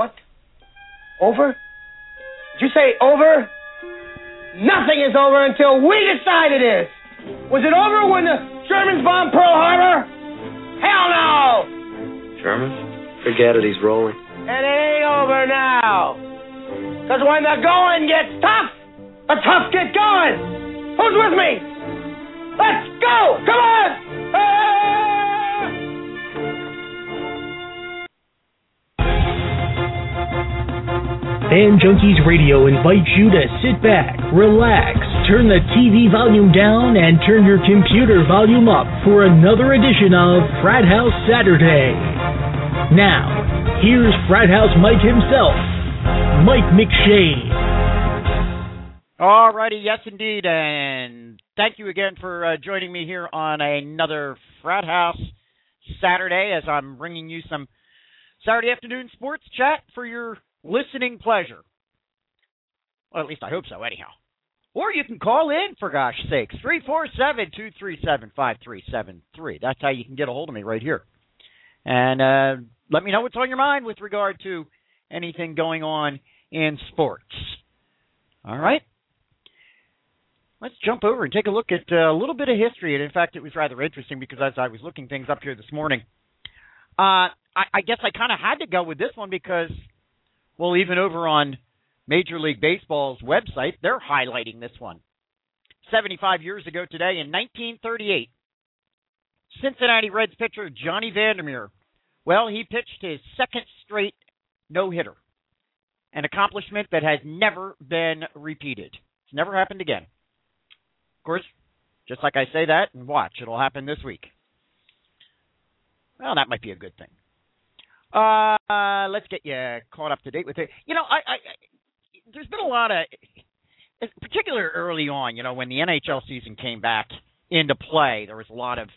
What? Over? Did you say over? Nothing is over until we decide it is. Was it over when the Germans bombed Pearl Harbor? Hell no! Germans? Forget it, he's rolling. And it ain't over now. Because when the going gets tough, the tough get going. Who's with me? Let's go! Come on! Ah! Fan Junkies Radio invites you to sit back, relax, turn the TV volume down, and turn your computer volume up for another edition of Frat House Saturday. Now, here's Frat House Mike himself, Mike McShane. Alrighty, yes indeed, and thank you again for uh, joining me here on another Frat House Saturday as I'm bringing you some Saturday afternoon sports chat for your listening pleasure. Well, at least I hope so, anyhow. Or you can call in, for gosh sakes, 347 237 5373. That's how you can get a hold of me right here. And uh, let me know what's on your mind with regard to anything going on in sports. All right? Let's jump over and take a look at uh, a little bit of history. And in fact, it was rather interesting because as I was looking things up here this morning, uh, I, I guess I kind of had to go with this one because well, even over on Major League Baseball's website, they're highlighting this one. 75 years ago today, in 1938, Cincinnati Reds pitcher Johnny Vander Meer. well, he pitched his second straight no hitter, an accomplishment that has never been repeated. It's never happened again. Of course, just like I say that, and watch, it'll happen this week. Well, that might be a good thing. Uh, let's get you caught up to date with it. You know, I, I, there's been a lot of, particularly early on, you know, when the NHL season came back into play, there was a lot of,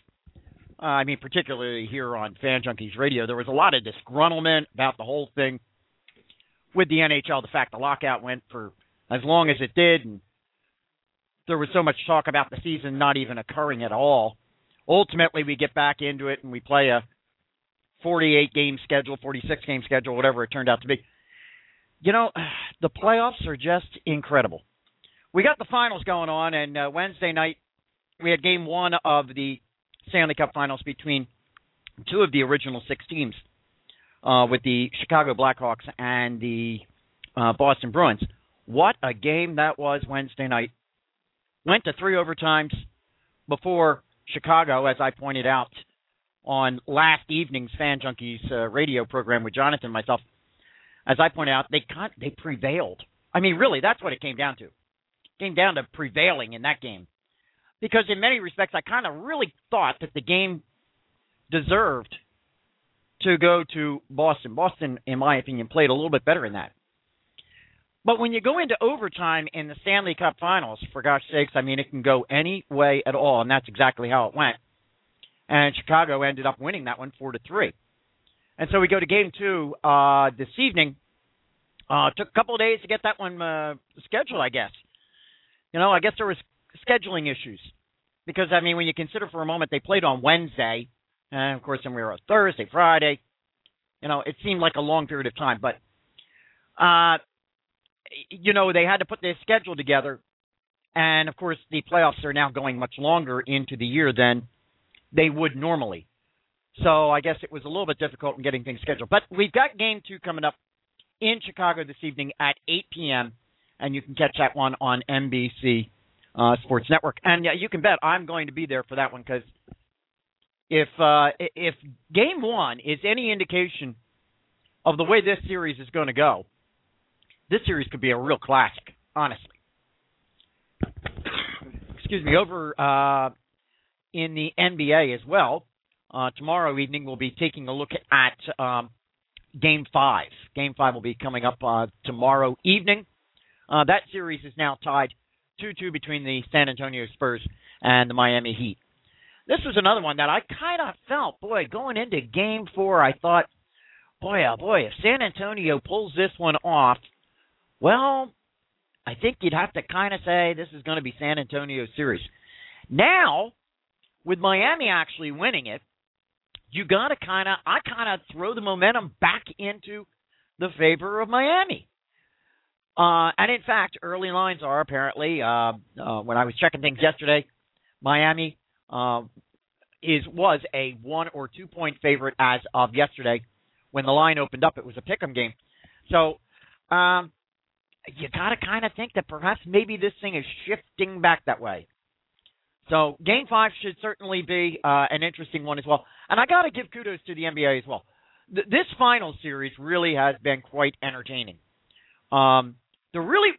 uh, I mean, particularly here on Fan Junkies Radio, there was a lot of disgruntlement about the whole thing with the NHL. The fact the lockout went for as long as it did, and there was so much talk about the season not even occurring at all. Ultimately, we get back into it and we play a 48 game schedule, 46 game schedule, whatever it turned out to be. You know, the playoffs are just incredible. We got the finals going on, and uh, Wednesday night we had game one of the Stanley Cup finals between two of the original six teams, uh, with the Chicago Blackhawks and the uh, Boston Bruins. What a game that was Wednesday night. Went to three overtimes before Chicago, as I pointed out on last evening's Fan Junkies uh, radio program with Jonathan and myself, as I pointed out, they con- they prevailed. I mean, really, that's what it came down to. It came down to prevailing in that game, because in many respects, I kind of really thought that the game deserved to go to Boston. Boston, in my opinion, played a little bit better in that. But when you go into overtime in the Stanley Cup Finals, for gosh sakes, I mean, it can go any way at all, and that's exactly how it went and Chicago ended up winning that one four to three. And so we go to game two uh, this evening. Uh, took a couple of days to get that one uh, scheduled, I guess. You know, I guess there was scheduling issues because I mean, when you consider for a moment they played on Wednesday, and of course then we were on Thursday, Friday. You know, it seemed like a long period of time, but uh, you know they had to put their schedule together, and of course the playoffs are now going much longer into the year than they would normally. So I guess it was a little bit difficult in getting things scheduled. But we've got game two coming up in Chicago this evening at 8 p.m. and you can catch that one on NBC uh, Sports Network. And yeah, you can bet I'm going to be there for that one because if uh, if game one is any indication of the way this series is going to go, this series could be a real classic, honestly. Excuse me. Over uh, in the NBA as well. Uh, tomorrow evening, we'll be taking a look at um, Game Five. Game Five will be coming up uh, tomorrow evening. Uh, that series is now tied two-two between the San Antonio Spurs and the Miami Heat. This was another one that I kind of felt, boy, going into Game Four, I thought, boy, oh boy, if San Antonio pulls this one off, well, I think you'd have to kind of say this is going to be San Antonio's series. Now, with Miami actually winning it, you got to kind of, I kind of throw the momentum back into the favor of Miami. Uh, and in fact, early lines are apparently, uh, uh, when I was checking things yesterday, Miami uh, is was a one or two point favorite as of yesterday. When the line opened up, it was a pick'em game. So um, you got to kind of think that perhaps maybe this thing is shifting back that way. So game five should certainly be uh, an interesting one as well. And I got to give kudos to the NBA as well. Th- this final series really has been quite entertaining. Um, the really,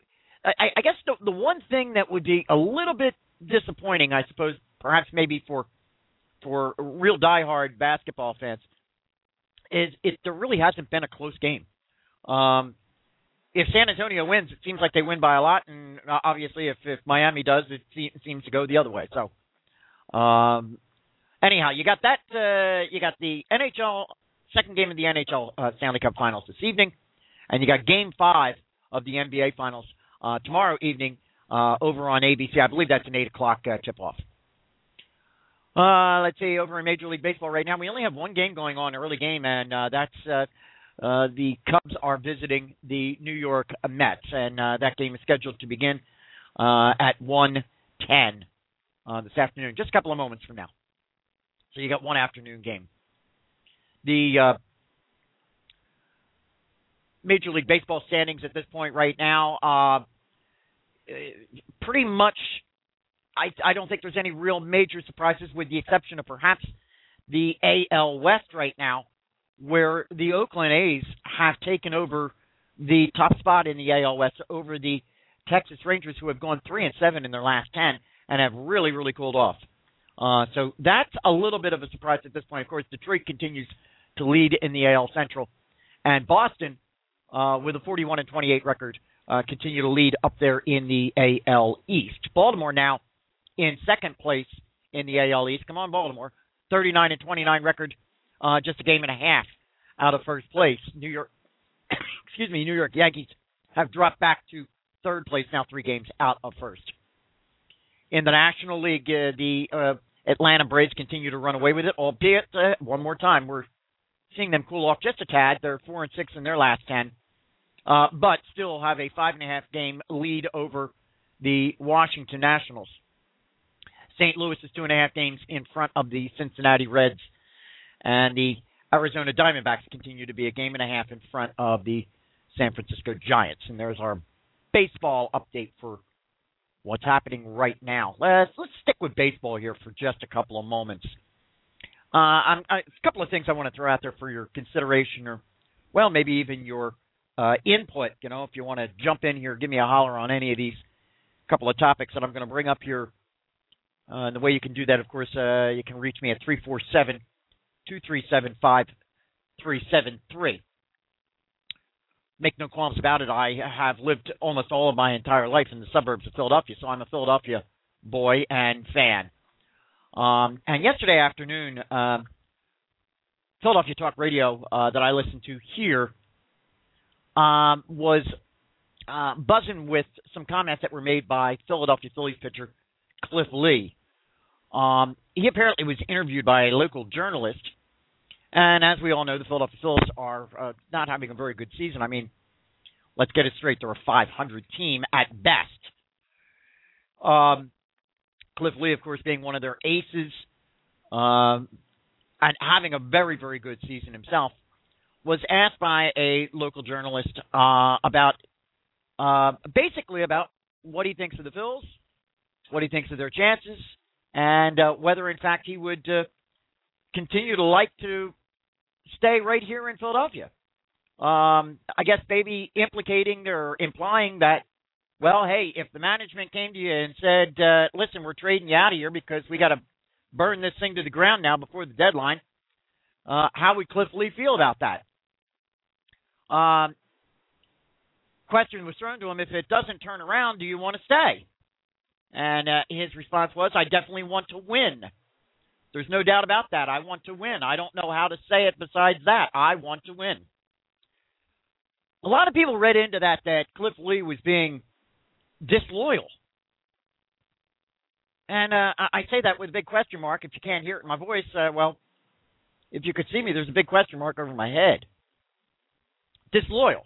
I, I guess the, the one thing that would be a little bit disappointing, I suppose, perhaps maybe for for real diehard basketball fans, is it there really hasn't been a close game. Um, if San Antonio wins, it seems like they win by a lot, and uh, obviously, if if Miami does, it seems to go the other way. So, um, anyhow, you got that. Uh, you got the NHL second game of the NHL uh, Stanley Cup Finals this evening, and you got Game Five of the NBA Finals uh, tomorrow evening uh, over on ABC. I believe that's an eight o'clock uh, tip off. Uh, let's see, over in Major League Baseball right now, we only have one game going on, early game, and uh, that's uh, uh, the Cubs are visiting the New York Mets, and uh, that game is scheduled to begin uh, at 1:10 uh, this afternoon, just a couple of moments from now. So you got one afternoon game. The uh, Major League Baseball standings at this point right now, uh, pretty much. I, I don't think there's any real major surprises, with the exception of perhaps the AL West right now, where the Oakland A's have taken over the top spot in the AL West over the Texas Rangers, who have gone three and seven in their last ten and have really, really cooled off. Uh, so that's a little bit of a surprise at this point. Of course, Detroit continues to lead in the AL Central, and Boston, uh, with a 41 and 28 record, uh, continue to lead up there in the AL East. Baltimore now in second place in the AL East. Come on, Baltimore, 39 and 29 record, uh, just a game and a half out of first place. New York, excuse me, New York Yankees have dropped back to third place now, three games out of first. In the National League, uh, the uh, Atlanta Braves continue to run away with it, albeit uh, one more time we're seeing them cool off just a tad. They're four and six in their last ten, uh, but still have a five and a half game lead over the Washington Nationals. St. Louis is two and a half games in front of the Cincinnati Reds and the Arizona Diamondbacks continue to be a game and a half in front of the San Francisco Giants. And there's our baseball update for what's happening right now. Let's let's stick with baseball here for just a couple of moments. Uh, I, a couple of things I want to throw out there for your consideration, or well, maybe even your uh, input. You know, if you want to jump in here, give me a holler on any of these couple of topics that I'm going to bring up here. Uh, and the way you can do that, of course, uh, you can reach me at three four seven two three seven five three seven three. Make no qualms about it. I have lived almost all of my entire life in the suburbs of Philadelphia, so I'm a Philadelphia boy and fan. Um, and yesterday afternoon, um, Philadelphia Talk Radio uh, that I listen to here um, was uh, buzzing with some comments that were made by Philadelphia Phillies pitcher Cliff Lee. Um, he apparently was interviewed by a local journalist and as we all know, the Philadelphia Phillies are uh, not having a very good season. I mean, let's get it straight. They're a 500 team at best. Um, Cliff Lee, of course, being one of their aces um, and having a very, very good season himself, was asked by a local journalist uh, about uh, basically about what he thinks of the Phils, what he thinks of their chances, and uh, whether, in fact, he would uh, continue to like to stay right here in Philadelphia. Um, I guess maybe implicating or implying that, well, hey, if the management came to you and said, uh, listen, we're trading you out of here because we got to burn this thing to the ground now before the deadline, uh, how would Cliff Lee feel about that? Um, question was thrown to him if it doesn't turn around, do you want to stay? And uh, his response was, I definitely want to win. There's no doubt about that. I want to win. I don't know how to say it besides that. I want to win. A lot of people read into that that Cliff Lee was being disloyal. And uh, I say that with a big question mark. If you can't hear it in my voice, uh, well, if you could see me, there's a big question mark over my head. disloyal.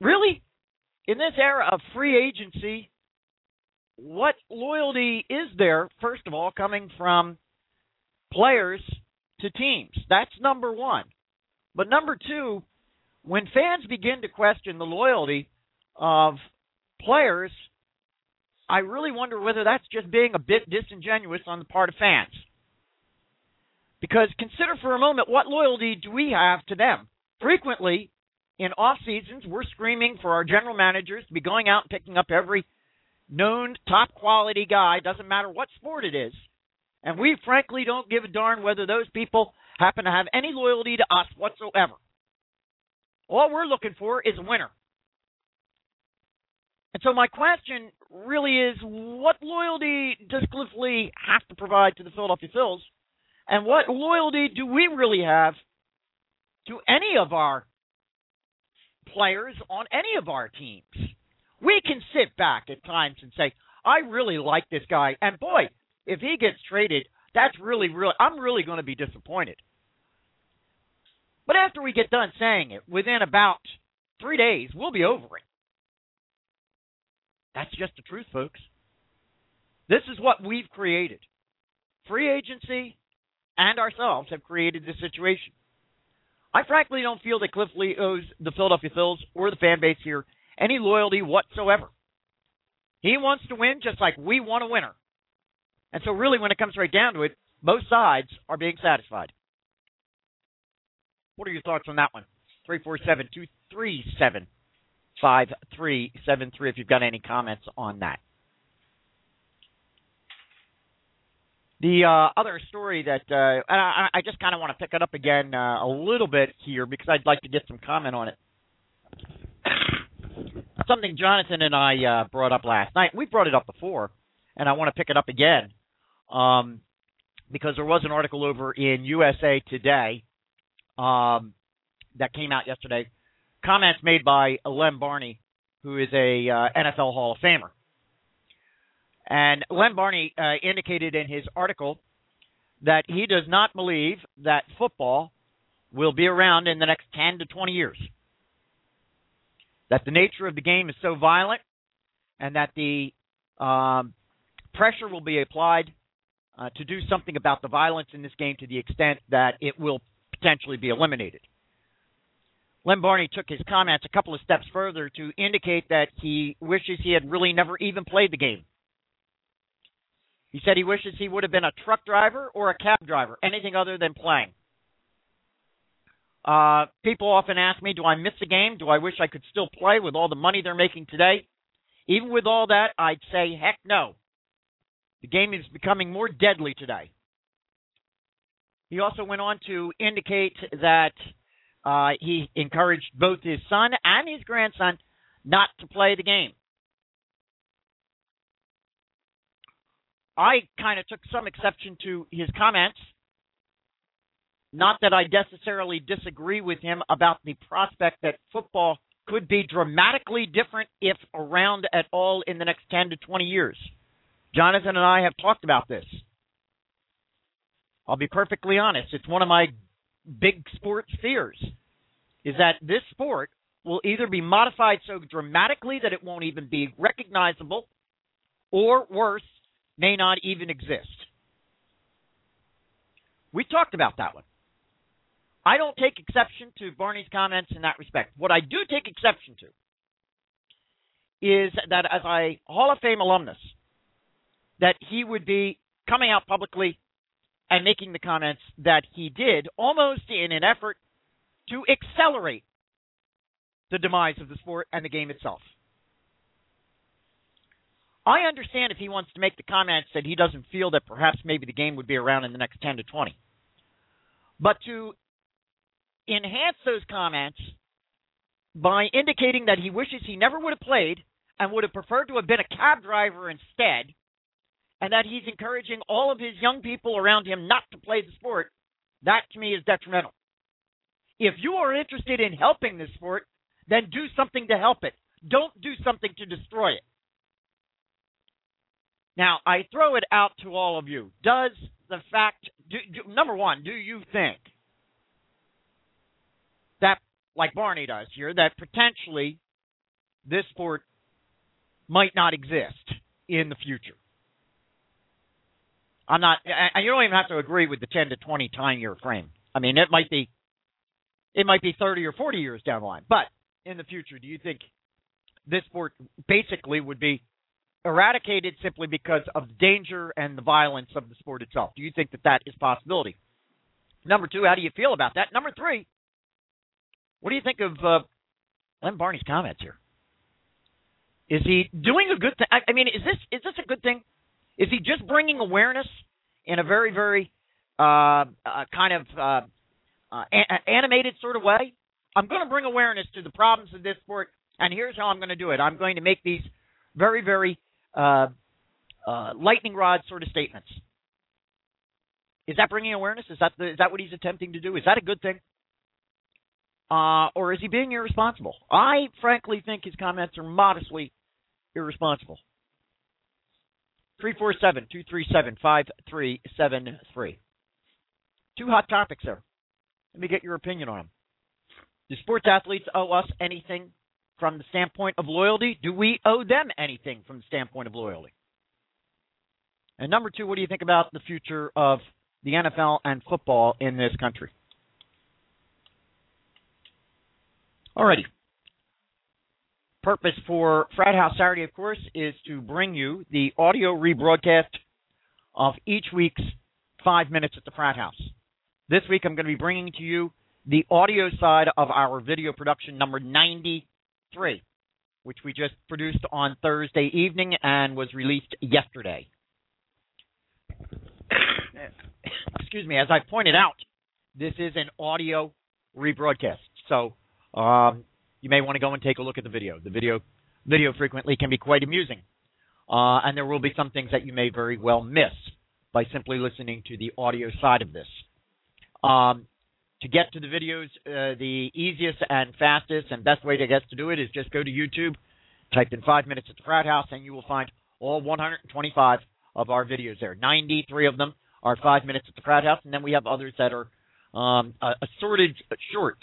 Really? In this era of free agency, what loyalty is there, first of all, coming from players to teams? That's number one. But number two, when fans begin to question the loyalty of players, I really wonder whether that's just being a bit disingenuous on the part of fans. Because consider for a moment what loyalty do we have to them? Frequently, in off seasons, we're screaming for our general managers to be going out and picking up every known top quality guy, doesn't matter what sport it is. And we frankly don't give a darn whether those people happen to have any loyalty to us whatsoever. All we're looking for is a winner. And so my question really is what loyalty does Cliff Lee have to provide to the Philadelphia Phils? And what loyalty do we really have to any of our players on any of our teams? We can sit back at times and say, I really like this guy. And boy, if he gets traded, that's really, really, I'm really going to be disappointed. But after we get done saying it, within about three days, we'll be over it. That's just the truth, folks. This is what we've created. Free agency and ourselves have created this situation. I frankly don't feel that Cliff Lee owes the Philadelphia Phils or the fan base here any loyalty whatsoever. He wants to win just like we want a winner. And so, really, when it comes right down to it, both sides are being satisfied. What are your thoughts on that one? 347 237 5373 if you've got any comments on that. The uh, other story that uh, I, I, just kind of want to pick it up again uh, a little bit here because I'd like to get some comment on it. Something Jonathan and I uh, brought up last night. We brought it up before, and I want to pick it up again um, because there was an article over in USA Today um, that came out yesterday. Comments made by Lem Barney, who is a uh, NFL Hall of Famer. And Lem Barney uh, indicated in his article that he does not believe that football will be around in the next 10 to 20 years. That the nature of the game is so violent and that the um, pressure will be applied uh, to do something about the violence in this game to the extent that it will potentially be eliminated. Lem Barney took his comments a couple of steps further to indicate that he wishes he had really never even played the game. He said he wishes he would have been a truck driver or a cab driver, anything other than playing. Uh, people often ask me, do I miss the game? Do I wish I could still play with all the money they're making today? Even with all that, I'd say, heck no. The game is becoming more deadly today. He also went on to indicate that uh, he encouraged both his son and his grandson not to play the game. I kind of took some exception to his comments. Not that I necessarily disagree with him about the prospect that football could be dramatically different, if around at all, in the next 10 to 20 years. Jonathan and I have talked about this. I'll be perfectly honest. It's one of my big sports fears is that this sport will either be modified so dramatically that it won't even be recognizable or worse, may not even exist. We talked about that one. I don't take exception to Barney's comments in that respect. What I do take exception to is that as a Hall of Fame alumnus, that he would be coming out publicly and making the comments that he did almost in an effort to accelerate the demise of the sport and the game itself. I understand if he wants to make the comments that he doesn't feel that perhaps maybe the game would be around in the next 10 to 20. But to enhance those comments by indicating that he wishes he never would have played and would have preferred to have been a cab driver instead, and that he's encouraging all of his young people around him not to play the sport, that to me is detrimental. If you are interested in helping the sport, then do something to help it. Don't do something to destroy it. Now, I throw it out to all of you. Does the fact, do, do, number one, do you think that like Barney does here, that potentially this sport might not exist in the future. I'm not, and you don't even have to agree with the 10 to 20 time year frame. I mean, it might be, it might be 30 or 40 years down the line. But in the future, do you think this sport basically would be eradicated simply because of the danger and the violence of the sport itself? Do you think that that is a possibility? Number two, how do you feel about that? Number three, what do you think of uh, Lem Barney's comments here? Is he doing a good thing? I, mean, is this is this a good thing? Is he just bringing awareness in a very very uh, uh, kind of uh, uh a- animated sort of way? I'm going to bring awareness to the problems of this sport, and here's how I'm going to do it. I'm going to make these very very uh, uh, lightning rod sort of statements. Is that bringing awareness? Is that the, is that what he's attempting to do? Is that a good thing? Uh, or is he being irresponsible? I frankly think his comments are modestly irresponsible. 347 237 5373. Two hot topics there. Let me get your opinion on them. Do sports athletes owe us anything from the standpoint of loyalty? Do we owe them anything from the standpoint of loyalty? And number two, what do you think about the future of the NFL and football in this country? Alrighty. Purpose for Frat House Saturday, of course, is to bring you the audio rebroadcast of each week's five minutes at the Frat House. This week, I'm going to be bringing to you the audio side of our video production number 93, which we just produced on Thursday evening and was released yesterday. Excuse me, as I pointed out, this is an audio rebroadcast. So um, you may want to go and take a look at the video. The video video frequently can be quite amusing, uh, and there will be some things that you may very well miss by simply listening to the audio side of this. Um, to get to the videos, uh, the easiest and fastest and best way to get to do it is just go to YouTube, type in five minutes at the frat house, and you will find all 125 of our videos there. 93 of them are five minutes at the frat house, and then we have others that are um, assorted shorts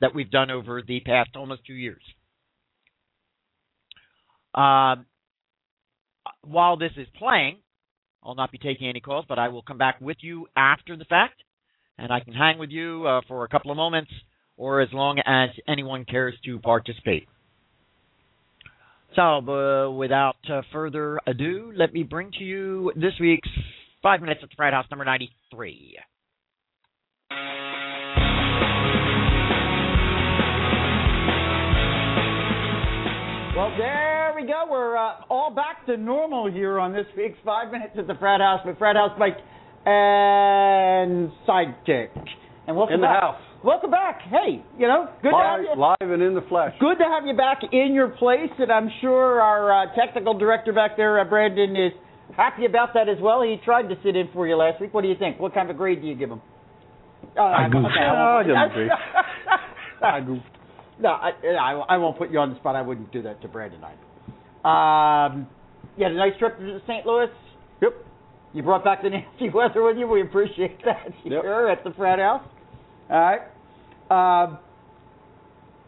that we've done over the past almost two years. Um, while this is playing, I'll not be taking any calls, but I will come back with you after the fact, and I can hang with you uh, for a couple of moments or as long as anyone cares to participate. So, uh, without uh, further ado, let me bring to you this week's Five Minutes at the Frat House number 93. Well, there we go. We're uh, all back to normal here on this week's Five Minutes at the Frat House with Frat House Mike and Sidekick. And welcome in the back. house. Welcome back. Hey, you know, good live, to have you. Live and in the flesh. Good to have you back in your place, and I'm sure our uh, technical director back there, uh, Brandon, is happy about that as well. He tried to sit in for you last week. What do you think? What kind of grade do you give him? Uh, I goofed. okay, I Oh, I won't- I goofed. No, I, I, I won't put you on the spot. I wouldn't do that to Brandon either. Um, you had a nice trip to St. Louis. Yep. You brought back the nasty weather with you. We appreciate that Yep. here at the frat house. All right. Um,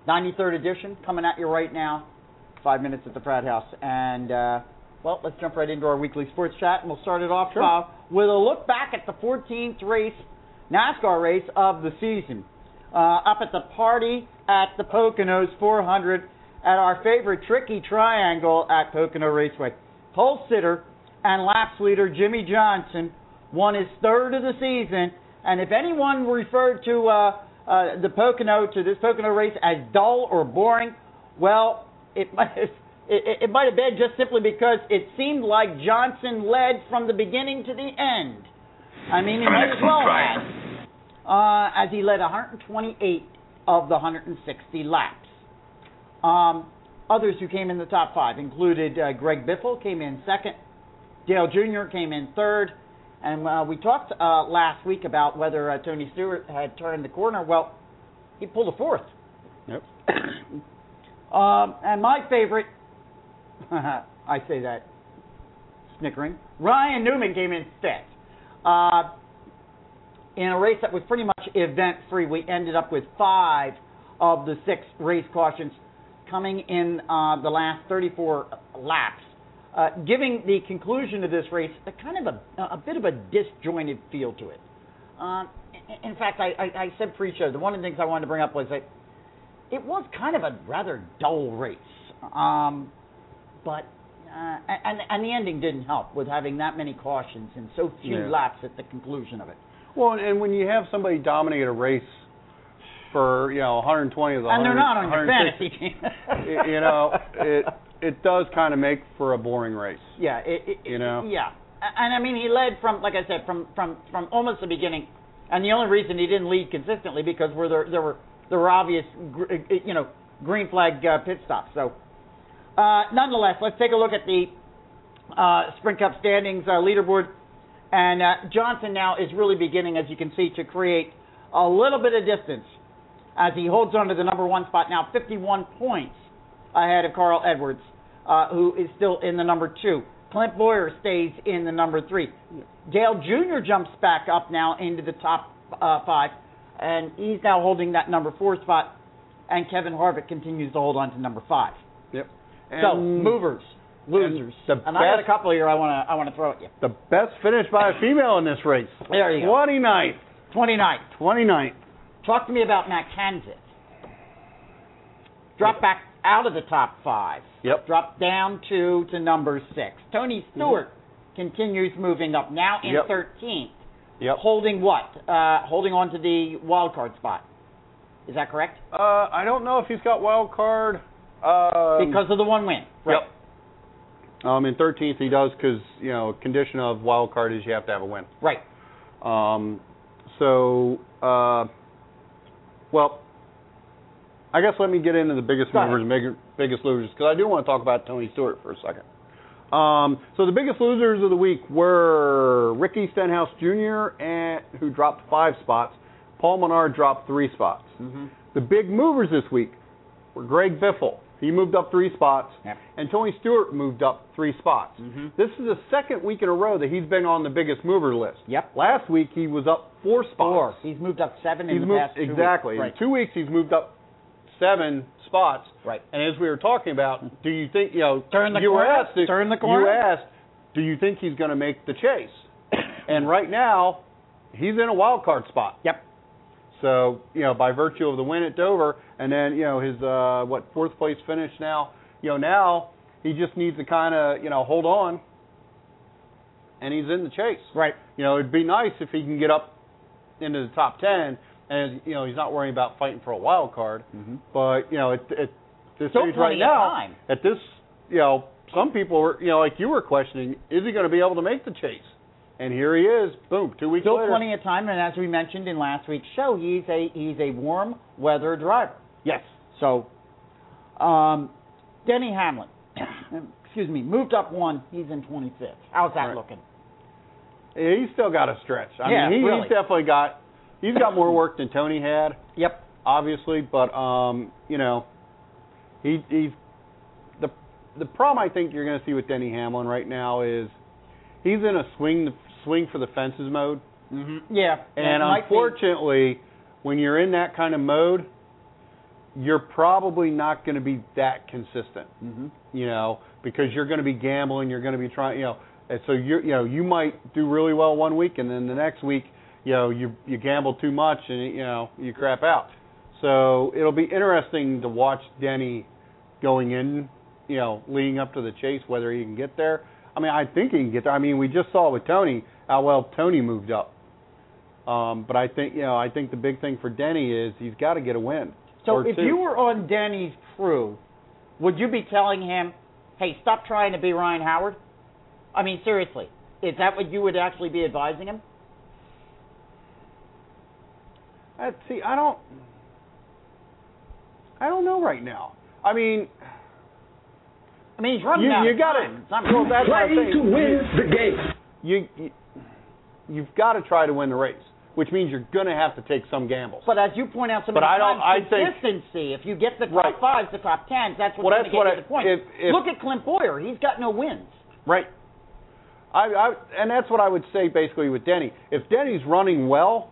93rd edition coming at you right now. Five minutes at the frat house. And, uh, well, let's jump right into our weekly sports chat. And we'll start it off Sure. uh, with a look back at the 14th race, NASCAR race of the season. Uh, up at the party at the Poconos 400 at our favorite tricky triangle at Pocono Raceway. Pole sitter and laps leader Jimmie Johnson won his third of the season, and if anyone referred to uh, uh, the Pocono to this Pocono race as dull or boring, well, it might it, it, it might have been just simply because it seemed like Johnson led from the beginning to the end. I mean, he might as well have, uh, as he led 128 of the 160 laps. Um, others who came in the top five included uh, Greg Biffle came in second, Dale Jr. came in third, and uh, we talked uh, last week about whether uh, Tony Stewart had turned the corner. Well, he pulled a fourth. Yep. Um, and my favorite, I say that snickering, Ryan Newman came in fifth. In a race that was pretty much event free, we ended up with five of the six race cautions coming in uh, the last 34 laps, uh, giving the conclusion of this race a kind of a, a bit of a disjointed feel to it. Um, in fact, I, I, I said pre-show, the one of the things I wanted to bring up was that it was kind of a rather dull race. Um, but uh, and and the ending didn't help with having that many cautions and so few Yeah. laps at the conclusion of it. Well, and when you have somebody dominate a race for you know 120 of the and they're not on your fantasy team. you know, it it does kind of make for a boring race. yeah, it, it, You know? Yeah, and I mean he led from like I said from from from almost the beginning, and the only reason he didn't lead consistently because were there there were there were obvious gr- uh, you know green flag uh, pit stops. So uh, nonetheless, let's take a look at the uh, Sprint Cup standings uh, leaderboard. And uh, Johnson now is really beginning, as you can see, to create a little bit of distance as he holds on to the number one spot now, 51 points ahead of Carl Edwards, uh, who is still in the number two. Clint Bowyer stays in the number three. Dale Jr. jumps back up now into the top uh, five, and he's now holding that number four spot. And Kevin Harvick continues to hold on to number five. Yep. so movers, losers, the and I got a couple here I want to I want to throw at you. the best finish by a female in this race. There you go. 29th. 29. 29th. Talk to me about Matt Kenseth. Drop back out of the top five. Yep. Drop down to to number six. Tony Stewart continues moving up now in Yep. 13th, Yep. holding what? Uh, holding on to the wild card spot. Is that correct? Uh, I don't know if he's got wild card. Um, because of the one win. Right. Yep. Um, in 13th he does because you know condition of wild card is you have to have a win. Right. Um, so, uh, well, I guess let me get into the biggest Go movers and big, biggest losers because I do want to talk about Tony Stewart for a second. Um, so the biggest losers of the week were Ricky Stenhouse Jr. and who dropped five spots. Paul Menard dropped three spots. Mm-hmm. The big movers this week were Greg Biffle. He moved up three spots, Yep. and Tony Stewart moved up three spots. Mhm. This is the second week in a row that he's been on the biggest mover list. Yep. Last week he was up four spots. Four. He's moved up seven in He's the moved past two exactly. weeks. In two weeks he's moved up seven spots. Right. And as we were talking about, do you think you know? Turn the you were corner, asked. turn the corner. You asked, do you think he's going to make the chase? and right now, he's in a wild card spot. Yep. So you know, by virtue of the win at Dover, and then you know his uh, what fourth place finish now. You know now he just needs to kind of you know hold on, and he's in the chase. Right. You know, it'd be nice if he can get up into the top ten, and you know he's not worrying about fighting for a wild card. Mm-hmm. But you know, at, at this Still stage right now, time. at this, you know, some people were, you know, like you were questioning, is he going to be able to make the chase? And here he is, boom, two weeks Still later. plenty of time, and as we mentioned in last week's show, he's a he's a warm weather driver. Yes. So, um, Denny Hamlin, excuse me, moved up one. He's in 25th. How's that Right. looking? Yeah, he's still got a stretch. I Yeah, mean, he, really. he's definitely got he's got more work than Tony had, Yep. obviously. But um, you know, he he's the the problem I think you're going to see with Denny Hamlin right now is he's in a swing swing for the fences mode, Mm-hmm. Yeah. and it might be- unfortunately, when you're in that kind of mode, you're probably not going to be that consistent. Mhm. you know, because you're going to be gambling, you're going to be trying, you know, and so you're, you know, you might do really well one week, and then the next week, you know, you you gamble too much, and you know, you crap out. So it'll be interesting to watch Denny going in, you know, leading up to the chase, whether he can get there. I mean, I think he can get there. I mean, we just saw with Tony how well Tony moved up. Um, but I think, you know, I think the big thing for Denny is he's got to get a win. So if two. you were on Denny's crew, would you be telling him, "Hey, stop trying to be Ryan Howard"? I mean, seriously, is that what you would actually be advising him? I, see, I don't, I don't know right now. I mean, I mean, he's running you, out you of got to It's not- Well, that's Play to win the game. You, you, you've got to try to win the race, which means you're going to have to take some gambles. But as you point out some But many I don't- times, I think- consistency. if you get the top Right. fives, the top tens, that's what's Well, going that's to what get I- you the point. if- if- Look at Clint Bowyer; he's got no wins. Right. I, I and that's what I would say basically with Denny. If Denny's running well,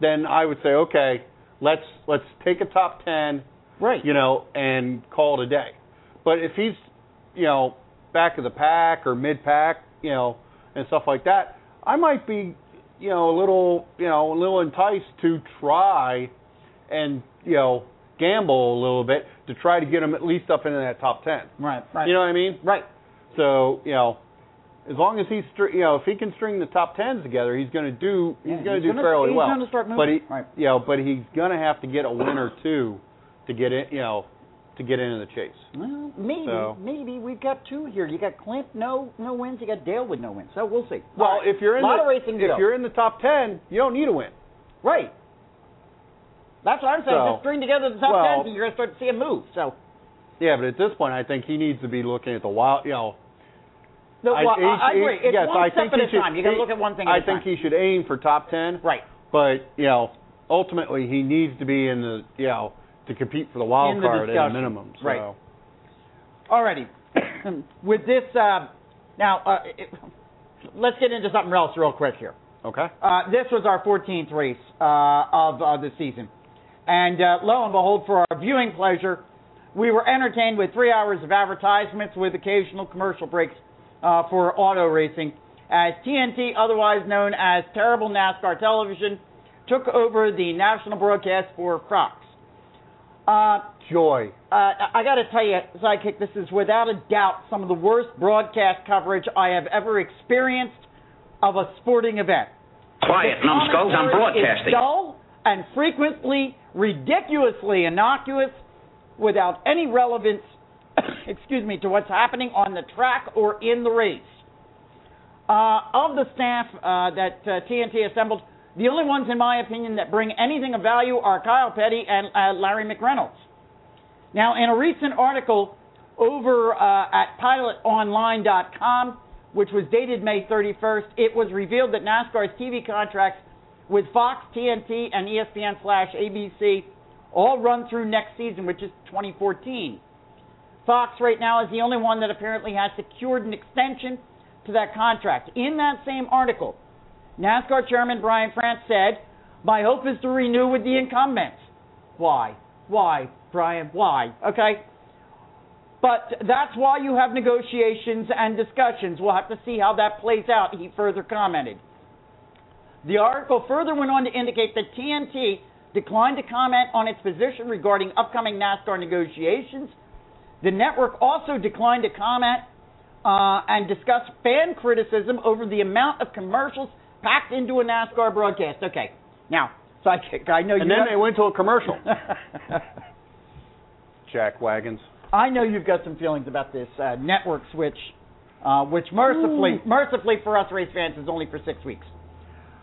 then I would say okay, let's let's take a top ten, Right. you know, and call it a day. But if he's, you know, back of the pack or mid pack, you know, and stuff like that, I might be, you know, a little, you know, a little enticed to try and, you know, gamble a little bit to try to get him at least up into that top 10. Right. Right. You know what I mean? right. So, you know, as long as he's, str- you know, if he can string the top 10s together, he's going to do, he's Yeah, going to do gonna- fairly he's well. gonna start moving. But he. Right. you know, but he's going to have to get a win or two to get in, you know, to get into the chase. Well, maybe, So- maybe we've got two here. You got Clint, no, no wins. You got Dale with no wins. So we'll see. Well, right. if you're in the if you're in the top 10, you don't need a win. right, that's what I'm saying. So- Just string together the top well- tens, and you're gonna start to see a move. So, Yeah, but at this point, I think he needs to be looking at the wild, you know. no, I, well, I, I he- agree. It's yes, one I step think at he a should, time. You got to look at one thing at I a time. think he should aim for top 10. right But you know, ultimately, he needs to be in the you know to compete for the wild In the card at a minimum. So. Right. Alrighty. With this, uh, now uh, it, let's get into something else real quick here. Okay. Uh, this was our 14th race uh, of uh, the season. And uh, lo and behold, for our viewing pleasure, we were entertained with three hours of advertisements with occasional commercial breaks uh, for auto racing as TNT, otherwise known as Terrible NASCAR Television, took over the national broadcast for Fox. Uh, Joy. uh, I got to tell you, Sidekick, this is without a doubt some of the worst broadcast coverage I have ever experienced of a sporting event. Quiet, The numbskulls, I'm commentary broadcasting. Is dull and frequently ridiculously innocuous, without any relevance, excuse me, to what's happening on the track or in the race. Uh, of the staff uh, that uh, TNT assembled, the only ones, in my opinion, that bring anything of value are Kyle Petty and uh, Larry McReynolds. Now, in a recent article over uh, at pilotonline.com, which was dated May 31st, it was revealed that NASCAR's TV contracts with Fox, TNT, and ESPN slash ABC all run through next season, which is 2014. Fox right now is the only one that apparently has secured an extension to that contract. In that same article, NASCAR Chairman Brian France said, My hope is to renew with the incumbents. Why? Why, Brian? Why? Okay? But that's why you have negotiations and discussions. We'll have to see how that plays out, he further commented. The article further went on to indicate that TNT declined to comment on its position regarding upcoming NASCAR negotiations. The network also declined to comment uh, and discuss fan criticism over the amount of commercials packed into a NASCAR broadcast. Okay, now, sidekick, I know And you. then got- they went to a commercial. Jack wagons. I know you've got some feelings about this uh, network switch, uh, which mercifully, mercifully for us race fans, is only for six weeks.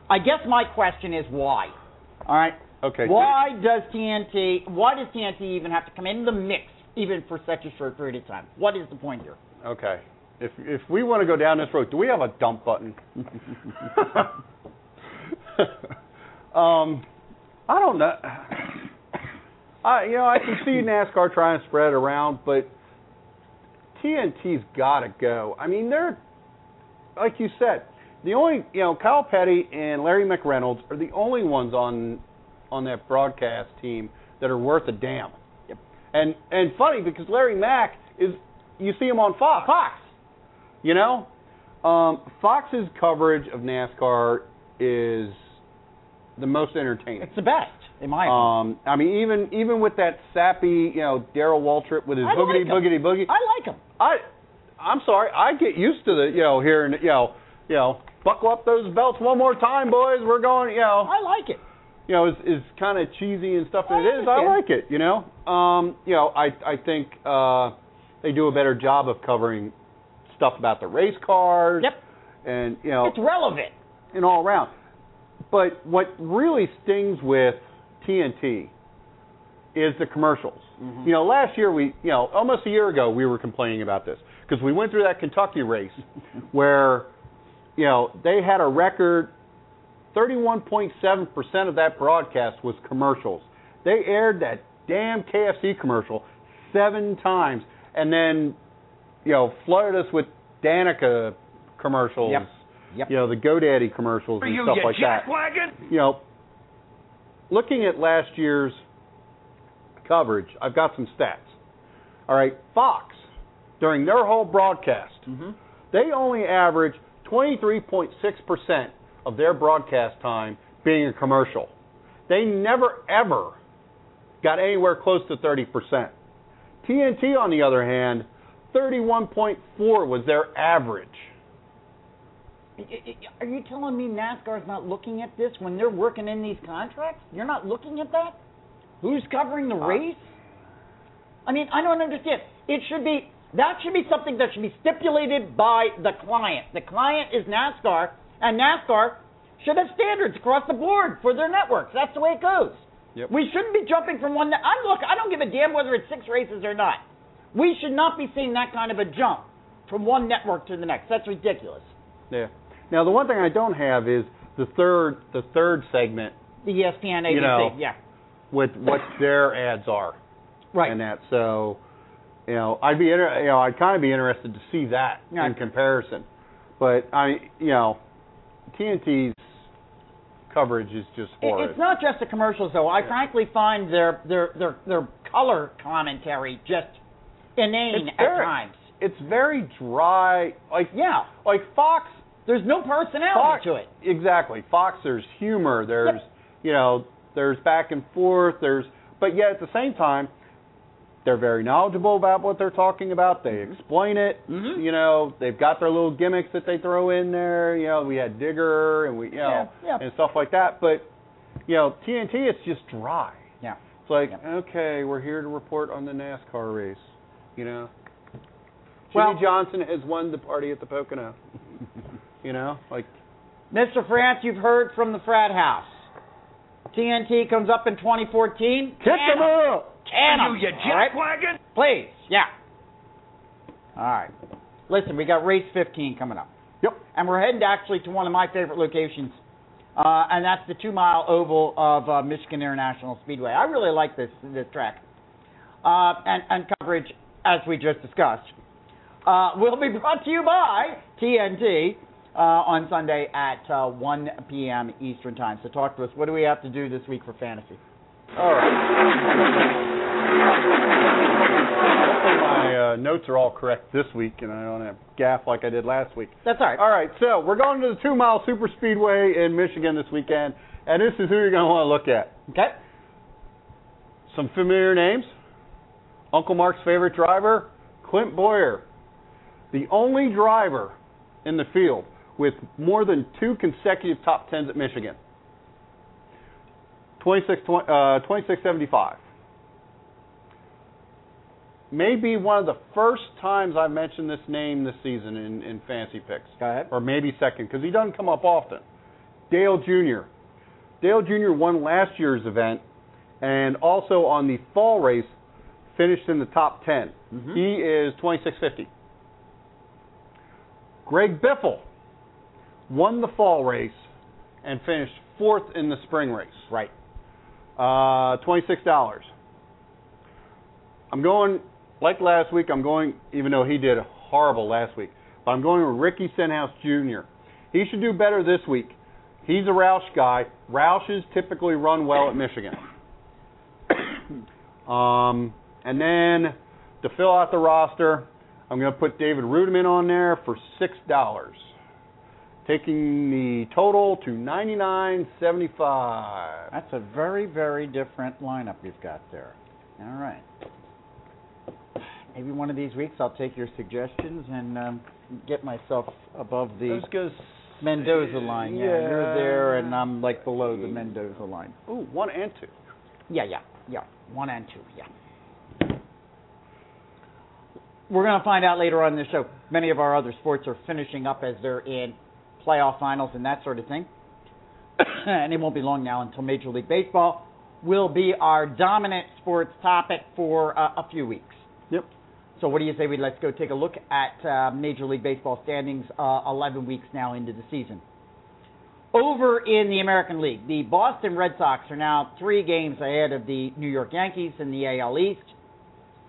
I guess my question is why. All right. Okay. Why does TNT? Why does TNT even have to come in the mix, even for such a short period of time? What is the point here? Okay. If if we want to go down this road, do we have a dump button? um, I don't know. I you know I can see NASCAR trying to spread it around, but TNT's got to go. I mean, they're like you said, the only you know Kyle Petty and Larry McReynolds are the only ones on on that broadcast team that are worth a damn. Yep. And and funny because Larry Mack is you see him on Fox. Fox. You know, um, Fox's coverage of NASCAR is the most entertaining. It's the best, in my opinion. Um, I mean, even even with that sappy, you know, Darrell Waltrip with his I boogity like boogity boogie. I like him. I, I'm sorry, I get used to the, you know, hearing, you know, you know, buckle up those belts one more time, boys. We're going, you know, I like it. you know, is is kind of cheesy and stuff. I it is. I like it. You know, um, you know, I I think uh, they do a better job of covering stuff about the race cars. Yep. And you know, It's relevant. and all around. But what really stings with TNT is the commercials. Mm-hmm. You know, last year we, you know, almost a year ago we were complaining about this because we went through that Kentucky race where, you know, they had a record 31.7% of that broadcast was commercials. They aired that damn KFC commercial seven times and then, you know, flooded us with Danica commercials. Yep. Yep. You know, the GoDaddy commercials and stuff like that. wagon? You know, looking at last year's coverage, I've got some stats. All right, Fox during their whole broadcast, Mm-hmm. they only average 23.6% of their broadcast time being a commercial. They never ever got anywhere close to 30%. TNT on the other hand, 31.4 was their average. Are you telling me NASCAR's not looking at this when they're working in these contracts? You're not looking at that? Who's covering the uh. race? I mean, I don't understand. It should be that should be something that should be stipulated by the client. The client is NASCAR, and NASCAR should have standards across the board for their networks. That's the way it goes. Yep. We shouldn't be jumping from one. I look. I don't give a damn whether it's six races or not. We should not be seeing that kind of a jump from one network to the next. That's ridiculous. Yeah. Now the one thing I don't have is the third the third segment The ESPN, ABC, You know, yeah, with what their ads are right. and that. So, you know, I'd be inter- you know I'd kind of be interested to see that Yeah. in comparison. But I you know TNT's coverage is just horrid. It's not just the commercials, though. I Yeah. frankly find their their their their color commentary just inane It's at very- times. it's very dry. Like Yeah, like Fox there's no personality Fox to it. Exactly. Fox there's humor, there's Yep. you know, there's back and forth, there's but yet at the same time they're very knowledgeable about what they're talking about. They explain it. Mhm. You know, they've got their little gimmicks that they throw in there. You know, we had Digger and we you know Yeah, yeah. and stuff like that. But you know, TNT it's just dry. Yeah. It's like, Yep. okay, we're here to report on the NASCAR race. You know, Well- Jimmie Johnson has won the party at the Pocono. you know, like Mr. France, you've heard from the frat house. TNT comes up in 2014. kick Can them 'em. up. Can 'em. you All right? wagon? Please, yeah. All right. Listen, we got race 15 coming up. Yep. and we're heading actually to one of my favorite locations, uh, and that's the two-mile oval of uh, Michigan International Speedway. I really like this this track, uh, and and coverage as we just discussed uh, will be brought to you by TNT uh, on Sunday at uh, 1 p.m. Eastern Time. So talk to us. What do we have to do this week for fantasy? All right. My uh, notes are all correct this week, and I don't have gaff like I did last week. That's all right. All right, so we're going to the two mile super speedway in Michigan this weekend, and this is who you're going to want to look at. Okay. Some familiar names. Uncle Mark's favorite driver, Clint Bowyer, the only driver in the field with more than two consecutive top tens at Michigan. 26, twen- uh, 2675. Maybe one of the first times I've mentioned this name this season in, in fancy picks Go ahead. or maybe second because he doesn't come up often. Dale Jr. Dale Jr. won last year's event and also on the fall race finished in the top 10. Mhm. He is 2650. Greg Biffle won the fall race and finished fourth in the spring race. Right. Uh, $26. I'm going, like last week, I'm going, even though he did horrible last week, but I'm going with Ricky Stenhouse Jr. He should do better this week. He's a Roush guy. Roushes typically run well at Michigan. um, and then to fill out the roster, I'm going to put David Reutimann on there for six dollars, taking the total to ninety nine seventy five. That's a very, very different lineup you've got there. All right. Maybe one of these weeks I'll take your suggestions and um, get myself above the Mendoza line. Yeah, you're there, and I'm like below the Mendoza line. Ooh, one and two. Yeah, yeah, yeah. One and two. Yeah. We're going to find out later on in the show. Many of our other sports are finishing up as they're in playoff finals and that sort of thing. and it won't be long now until Major League Baseball will be our dominant sports topic for uh, a few weeks. Yep. So what do you say we let's go take a look at uh, Major League Baseball standings uh, 11 weeks now into the season. Over in the American League, the Boston Red Sox are now three games ahead of the New York Yankees in the AL East.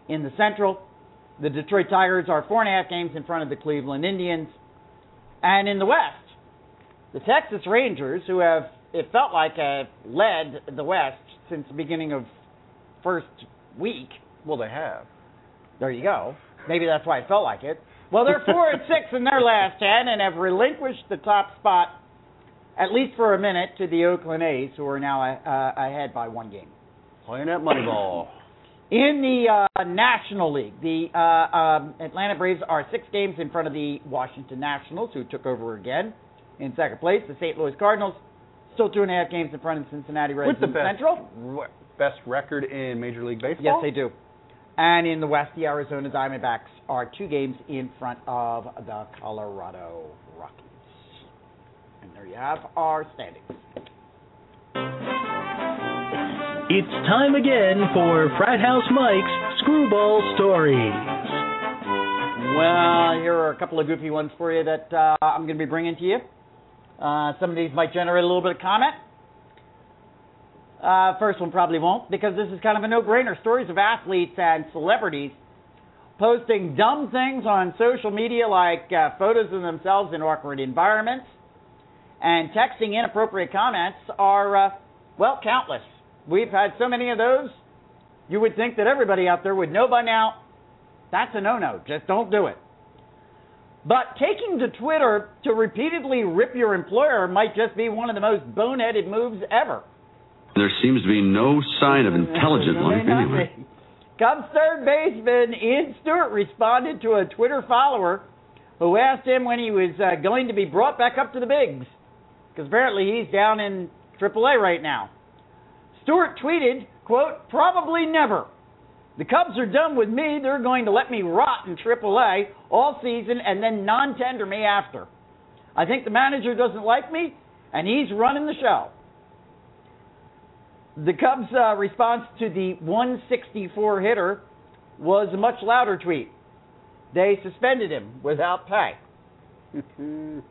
In the Central, the Detroit Tigers are four and a half games in front of the Cleveland Indians. And in the West, the Texas Rangers, who have it felt like have led the West since the beginning of first week. Well, they have. There you go. Maybe that's why it felt like it. Well, they're four and six in their last ten and have relinquished the top spot, at least for a minute, to the Oakland A's, who are now uh, ahead by one game. Playing that money ball. In the uh, National League, the uh, um, Atlanta Braves are six games in front of the Washington Nationals, who took over again in second place. The St. Louis Cardinals still two and a half games in front of Cincinnati Reds With the best, Central. re- best record in Major League Baseball. Yes, they do. And in the West, the Arizona Diamondbacks are two games in front of the Colorado Rockies. And there you have our standings. It's time again for Frat House Mike's Screwball Stories. Well, here are a couple of goofy ones for you that uh, I'm going to be bringing to you. Uh, some of these might generate a little bit of comment. Uh, first one probably won't, because this is kind of a no-brainer. Stories of athletes and celebrities posting dumb things on social media, like uh, photos of themselves in awkward environments, and texting inappropriate comments are, uh, well, countless. We've had so many of those. You would think that everybody out there would know by now. That's a no-no. Just don't do it. But taking to Twitter to repeatedly rip your employer might just be one of the most boneheaded moves ever. There seems to be no sign of intelligent life anyway. Cubs third baseman Ian Stewart responded to a Twitter follower who asked him when he was uh, going to be brought back up to the bigs, because apparently he's down in AAA right now. Stewart tweeted, "quote Probably never. The Cubs are done with me. They're going to let me rot in AAA all season and then non-tender me after. I think the manager doesn't like me, and he's running the show." The Cubs' uh, response to the 164 hitter was a much louder tweet. They suspended him without pay.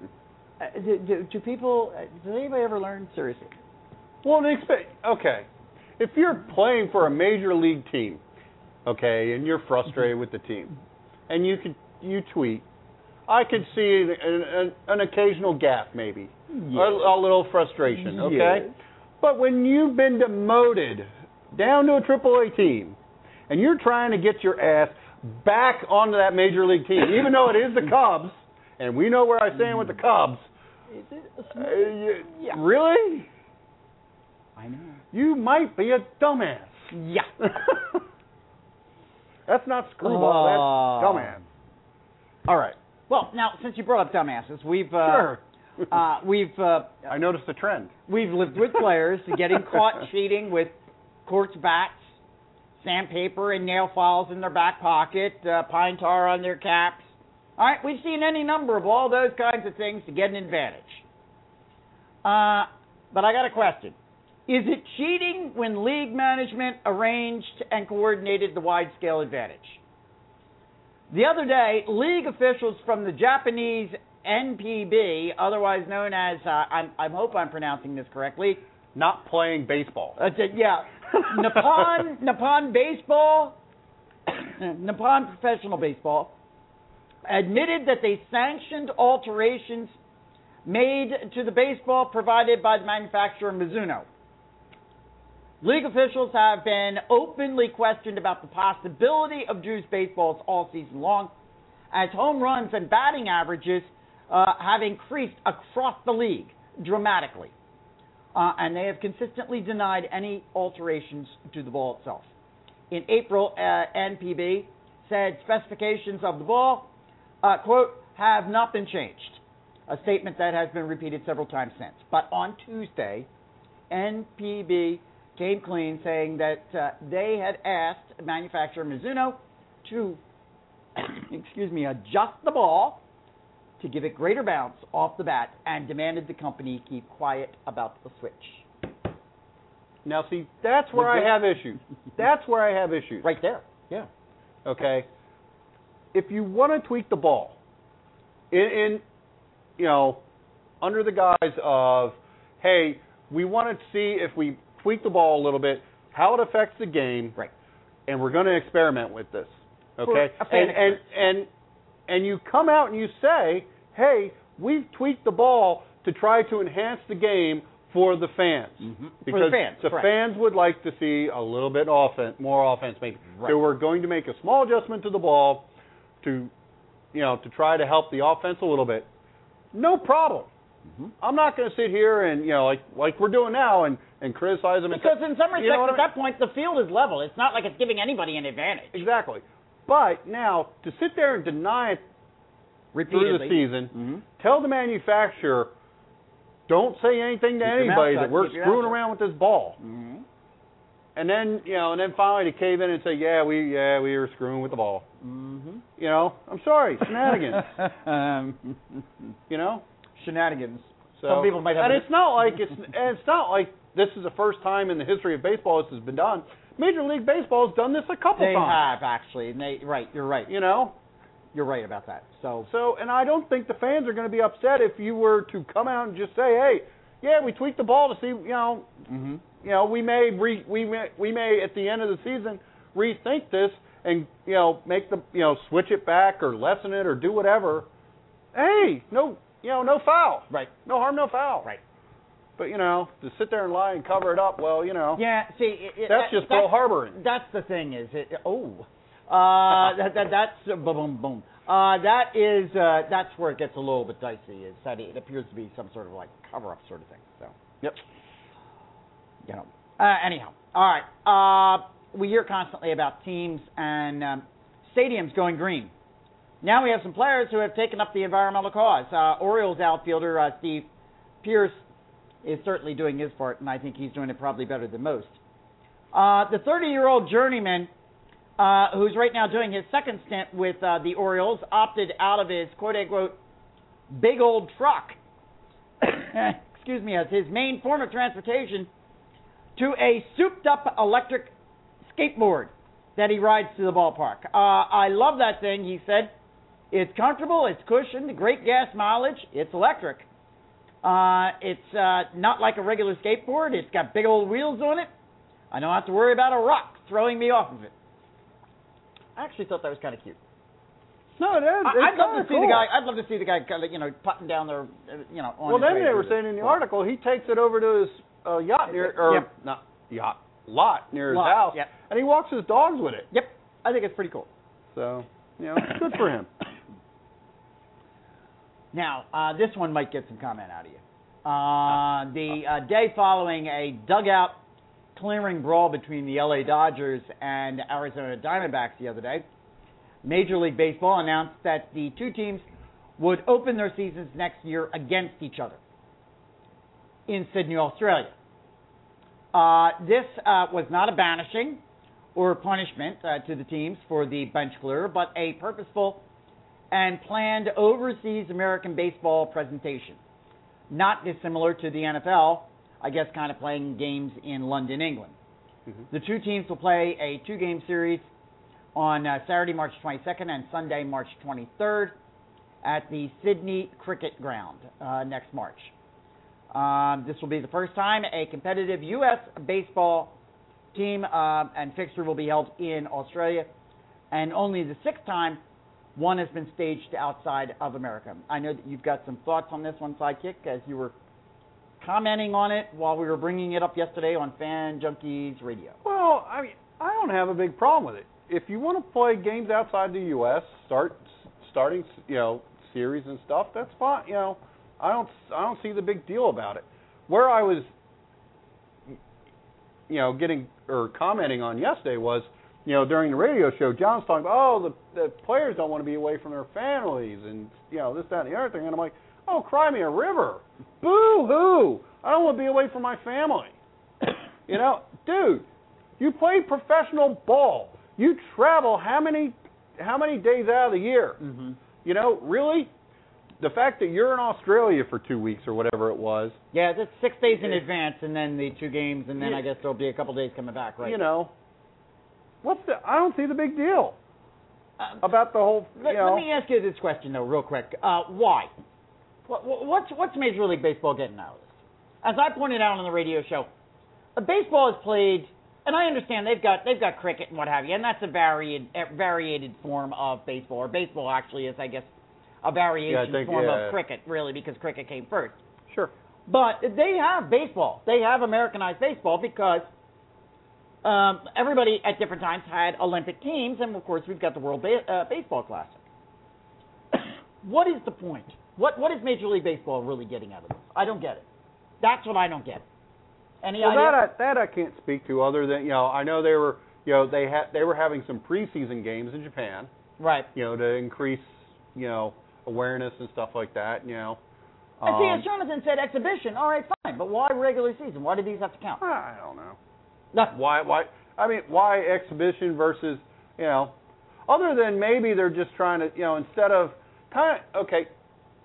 Uh, do, do, do people? uh, Does anybody ever learn seriously? Well, they expect okay. If you're playing for a major league team, okay, and you're frustrated with the team, and you could you tweet, I could see an, an, an occasional gap, maybe a, a little frustration, okay. But when you've been demoted down to a AAA team, and you're trying to get your ass back onto that major league team, even though it is the Cubs, and we know where I stand with the Cubs, Is it uh, you- Yeah. really, I know. you might be a dumbass. Yeah. that's not screwball. Oh. That's dumbass. All right. Well, now since you brought up dumbasses, we've uh, Sure. uh, we've uh, I noticed a trend. we've lived with players getting caught cheating with quartz bats, sandpaper, and nail files in their back pocket, uh, pine tar on their caps. All right, we've seen any number of all those kinds of things to get an advantage. Uh, but I got a question. Is it cheating when league management arranged and coordinated the wide scale advantage? The other day, league officials from the Japanese NPB, otherwise known as, uh, I'm, I hope I'm pronouncing this correctly, Not playing baseball. uh, yeah, Nippon Nippon Baseball, Nippon Professional Baseball, admitted that they sanctioned alterations made to the baseball provided by the manufacturer Mizuno. League officials have been openly questioned about the possibility of juice baseballs all season long, as home runs and batting averages uh, have increased across the league dramatically. Uh, and they have consistently denied any alterations to the ball itself. In April, uh, NPB said specifications of the ball, uh, quote, have not been changed, a statement that has been repeated several times since. But on Tuesday, NPB came clean saying that uh, they had asked manufacturer Mizuno to, excuse me, adjust the ball to give it greater bounce off the bat and demanded the company keep quiet about the switch. Now, see, that's where I have issues. That's where I have issues. Right there. Yeah. Okay. If you want to tweak the ball, in, in you know, under the guise of, hey, we want to see if we tweak the ball a little bit, how it affects the game, Right. and we're going to experiment with this. Okay. For a fan and, and and and you come out and you say, hey, we've tweaked the ball to try to enhance the game for the fans. Mhm. Because For the fans, correct. fans would like to see a little bit offense, more offense maybe. Right. They were going to make a small adjustment to the ball to you know, to try to help the offense a little bit. No problem. Mhm. I'm not going to sit here and, you know, like like we're doing now and and criticize them and Because in some respects, You know at I mean? that point, the field is level. It's not like it's giving anybody an advantage. Exactly. But now to sit there and deny it through the season, Mhm. tell the manufacturer, don't say anything to Keep anybody that we're keep screwing around with this ball. Mhm. And then you know, and then finally to cave in and say, yeah, we yeah we were screwing with the ball. Mhm. You know, I'm sorry, shenanigans. um, you know. shenanigans. So, Some people might have and a- it's not like it's and it's not like this is the first time in the history of baseball this has been done. Major League Baseball has done this a couple They times. have actually. And they right. You're right. You know. You're right about that. So So, and I don't think the fans are going to be upset if you were to come out and just say, "Hey, yeah, we tweaked the ball to see, you know, Mhm. you know, we may re, we may we may at the end of the season rethink this and you know make the you know switch it back or lessen it or do whatever." Hey, no, you know, no foul, right. no harm, no foul. Right. But you know, to sit there and lie and cover it up, well, you know, Yeah. See, it, it, that's that- just Pearl Harboring. That's the thing is it. Oh, uh, that, that that's uh, boom boom boom. Uh, that is uh, that's where it gets a little bit dicey. Is that it appears to be some sort of like cover up sort of thing. So. Yep. You know. Uh, anyhow, all right. Uh, we hear constantly about teams and um, stadiums going green. Now we have some players who have taken up the environmental cause. Uh, Orioles outfielder uh, Steve Pearce is certainly doing his part, and I think he's doing it probably better than most. Uh, the 30-year-old journeyman, uh, who's right now doing his second stint with uh, the Orioles, opted out of his quote-unquote big old truck, excuse me, as his main form of transportation to a souped-up electric skateboard that he rides to the ballpark. Uh, I love that thing, he said. It's comfortable, it's cushioned, great gas mileage, it's electric. Uh, it's uh, not like a regular skateboard. It's got big old wheels on it. I don't have to worry about a rock throwing me off of it. I actually thought that was kind of cute. No, it is. I, I'd love to see cool. the guy. I'd love to see the guy, kind of, you know, putting down there, uh, you know. On Well, then they were saying in the ball. article he takes it over to his uh, yacht near, or Yep. not yacht, lot near his house, yep. and he walks his dogs with it. Yep, I think it's pretty cool. So, you know, good for him. Now, uh, this one might get some comment out of you. Uh, the uh, day following a dugout clearing brawl between the LA Dodgers and Arizona Diamondbacks the other day, Major League Baseball announced that the two teams would open their seasons next year against each other in Sydney, Australia. Uh, this uh, was not a banishing or punishment uh, to the teams for the bench clear, but a purposeful and planned overseas American baseball presentation. Not dissimilar to the NFL, I guess, kind of playing games in London, England. The two teams will play a two game series on uh, Saturday, March 22nd and Sunday, March 23rd at the Sydney Cricket Ground uh, next March. Um, this will be the first time a competitive U.S. baseball team uh, and fixture will be held in Australia, and only the sixth time one has been staged outside of America. I know that you've got some thoughts on this one, Sidekick, as you were commenting on it while we were bringing it up yesterday on Fan Junkies Radio. Well, I mean, I don't have a big problem with it. If you want to play games outside the U.S., start starting, you know, series and stuff. That's fine. You know, I don't, I don't see the big deal about it. Where I was, you know, getting or commenting on yesterday was, you know, during the radio show, John's talking about, oh, the the players don't want to be away from their families and you know this, that, and the other thing, and I'm like, oh, cry me a river, boo hoo, I don't want to be away from my family. you know, dude, you play professional ball. You travel how many how many days out of the year? Mm-hmm. You know, really? The fact that you're in Australia for two weeks or whatever it was, Yeah, that's six days in advance, and then the two games, and then Yeah. I guess there'll be a couple days coming back, right? you know, what's the? I don't see the big deal Um, about the whole. You Let, know, let me ask you this question though, real quick. Uh, why? What, what- what's what's Major League Baseball getting out of this? As I pointed out on the radio show, uh, baseball is played, and I understand they've got they've got cricket and what have you, and that's a varied a variated form of baseball. Or baseball actually is, I guess, a variation think, form yeah. of cricket, really, because cricket came first. sure. But they have baseball. They have Americanized baseball because um, everybody at different times had Olympic teams, and of course we've got the World ba- uh, Baseball Classic. what is the point? What what is Major League Baseball really getting out of this? I don't get it. That's what I don't get. Any Well, idea? that I, that I can't speak to other than you know I know they were you know they had they were having some preseason games in Japan right. you know to increase you know awareness and stuff like that you know. And see, Um, as Jonathan said, exhibition. All right, fine. But why regular season? Why do these have to count? I don't know. No. Why? Why? I mean, why exhibition versus you know, other than maybe they're just trying to you know instead of kind of okay,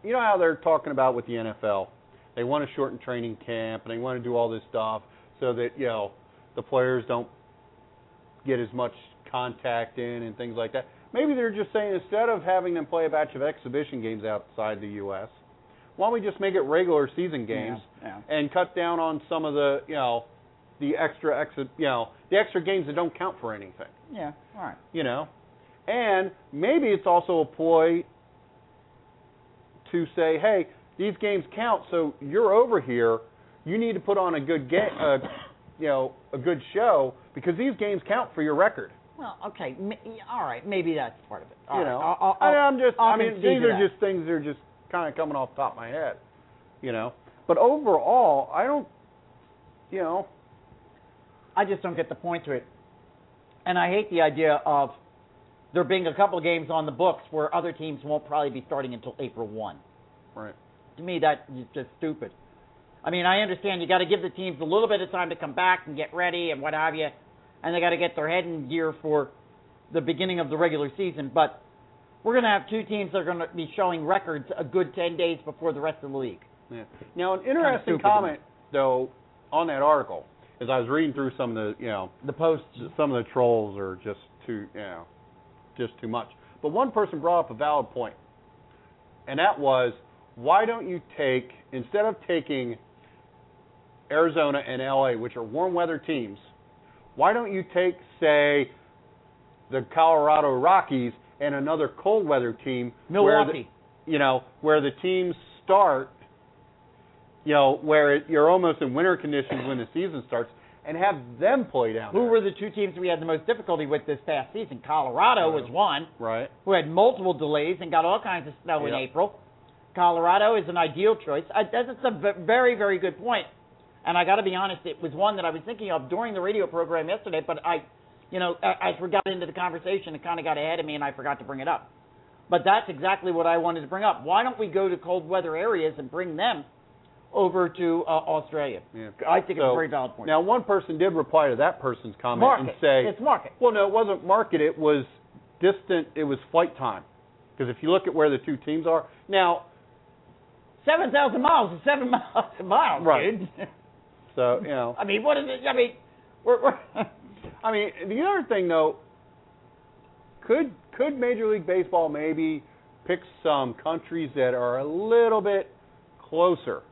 you know how they're talking about with the NFL, they want to shorten training camp and they want to do all this stuff so that you know the players don't get as much contact in and things like that. Maybe they're just saying instead of having them play a batch of exhibition games outside the U.S., why don't we just make it regular season games Yeah. and cut down on some of the you know the extra extra you know the extra games that don't count for anything Yeah. All right. you know and maybe it's also a ploy to say hey these games count so you're over here you need to put on a good game uh, you know a good show because these games count for your record Well, okay. All right. Maybe that's part of it. All you right, know I'll, I'll, I, am just I'll i mean these are that. just things that are just kind of coming off the top of my head you know but overall i don't you know I just don't get the point to it. And I hate the idea of there being a couple of games on the books where other teams won't probably be starting until April 1. right To me, that is just stupid. I mean, I understand you got to give the teams a little bit of time to come back and get ready and what have you, and they got to get their head in gear for the beginning of the regular season. But we're going to have two teams that are going to be showing records a good 10 days before the rest of the league. Yeah. Now, an interesting to me. comment though on that article is I was reading through some of the you know The posts. some of the trolls are just too you know just too much. But one person brought up a valid point, and that was why don't you take instead of taking Arizona and LA, which are warm weather teams, why don't you take say the Colorado Rockies and another cold weather team where the- Milwaukee. you know, where the teams start, you know, where it, you're almost in winter conditions when the season starts, and have them play down Who there. were the two teams we had the most difficulty with this past season? Colorado was one, right? who had multiple delays and got all kinds of snow in April. Colorado is an ideal choice. I, that's a v- very, very good point. And I got to be honest, it was one that I was thinking of during the radio program yesterday, but I, you know, as we got into the conversation, it kind of got ahead of me and I forgot to bring it up. But that's exactly what I wanted to bring up. Why don't we go to cold weather areas and bring them over to uh, Australia? Yeah. I think it's a very valid point. Now, one person did reply to that person's comment market. and say, it's market. "Well, no, it wasn't market. It was distant. It was flight time." Because if you look at where the two teams are now, Seven thousand miles is seven miles. miles Right. dude. so you know, I mean, what is it? I mean, we're, we're I mean, the other thing though, could could Major League Baseball maybe pick some countries that are a little bit closer?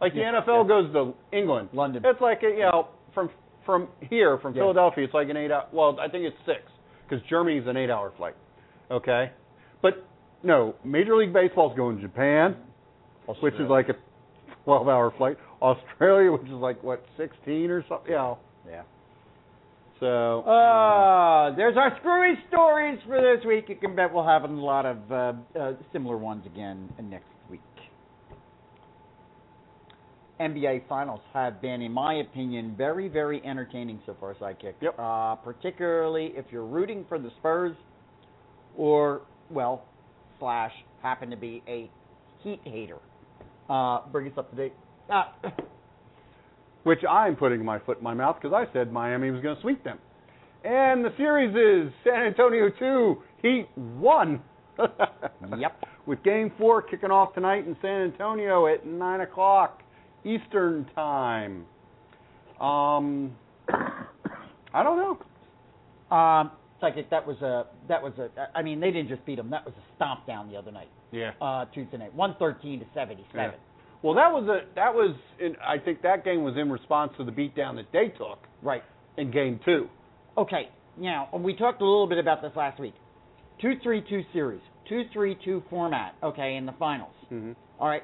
Like the Yeah, NFL yeah. goes to England. London. It's like a, you know from from here from Yeah. Philadelphia, it's like an eight hour. Well, I think it's six because Germany's an eight hour flight. Okay, but no, Major League Baseball's going to Japan, which is like a twelve hour flight. Australia, which is like what sixteen or something. You know. Yeah. So. Uh, there's our screwy stories for this week. You can bet we'll have a lot of uh, uh, similar ones again next week. NBA Finals have been, in my opinion, very, very entertaining so far, Sidekick. Yep. Uh, particularly if you're rooting for the Spurs or, well, slash, happen to be a Heat hater. Uh, bring us up to date. Uh, which I'm putting my foot in my mouth because I said Miami was going to sweep them. And the series is San Antonio 2, Heat 1. Yep. With game four kicking off tonight in San Antonio at 9 o'clock Eastern Time. Um, I don't know. Um, Psychic, that was a that was a. I mean, they didn't just beat them. That was a stomp down the other night, Yeah. uh, Tuesday night, one thirteen to seventy seven. Well, that was a that was in, I think that game was in response to the beatdown that they took Right. in game two. Okay. Now we talked a little bit about this last week. Two three two series, two three two format. Okay, in the finals. Mm-hmm. All right.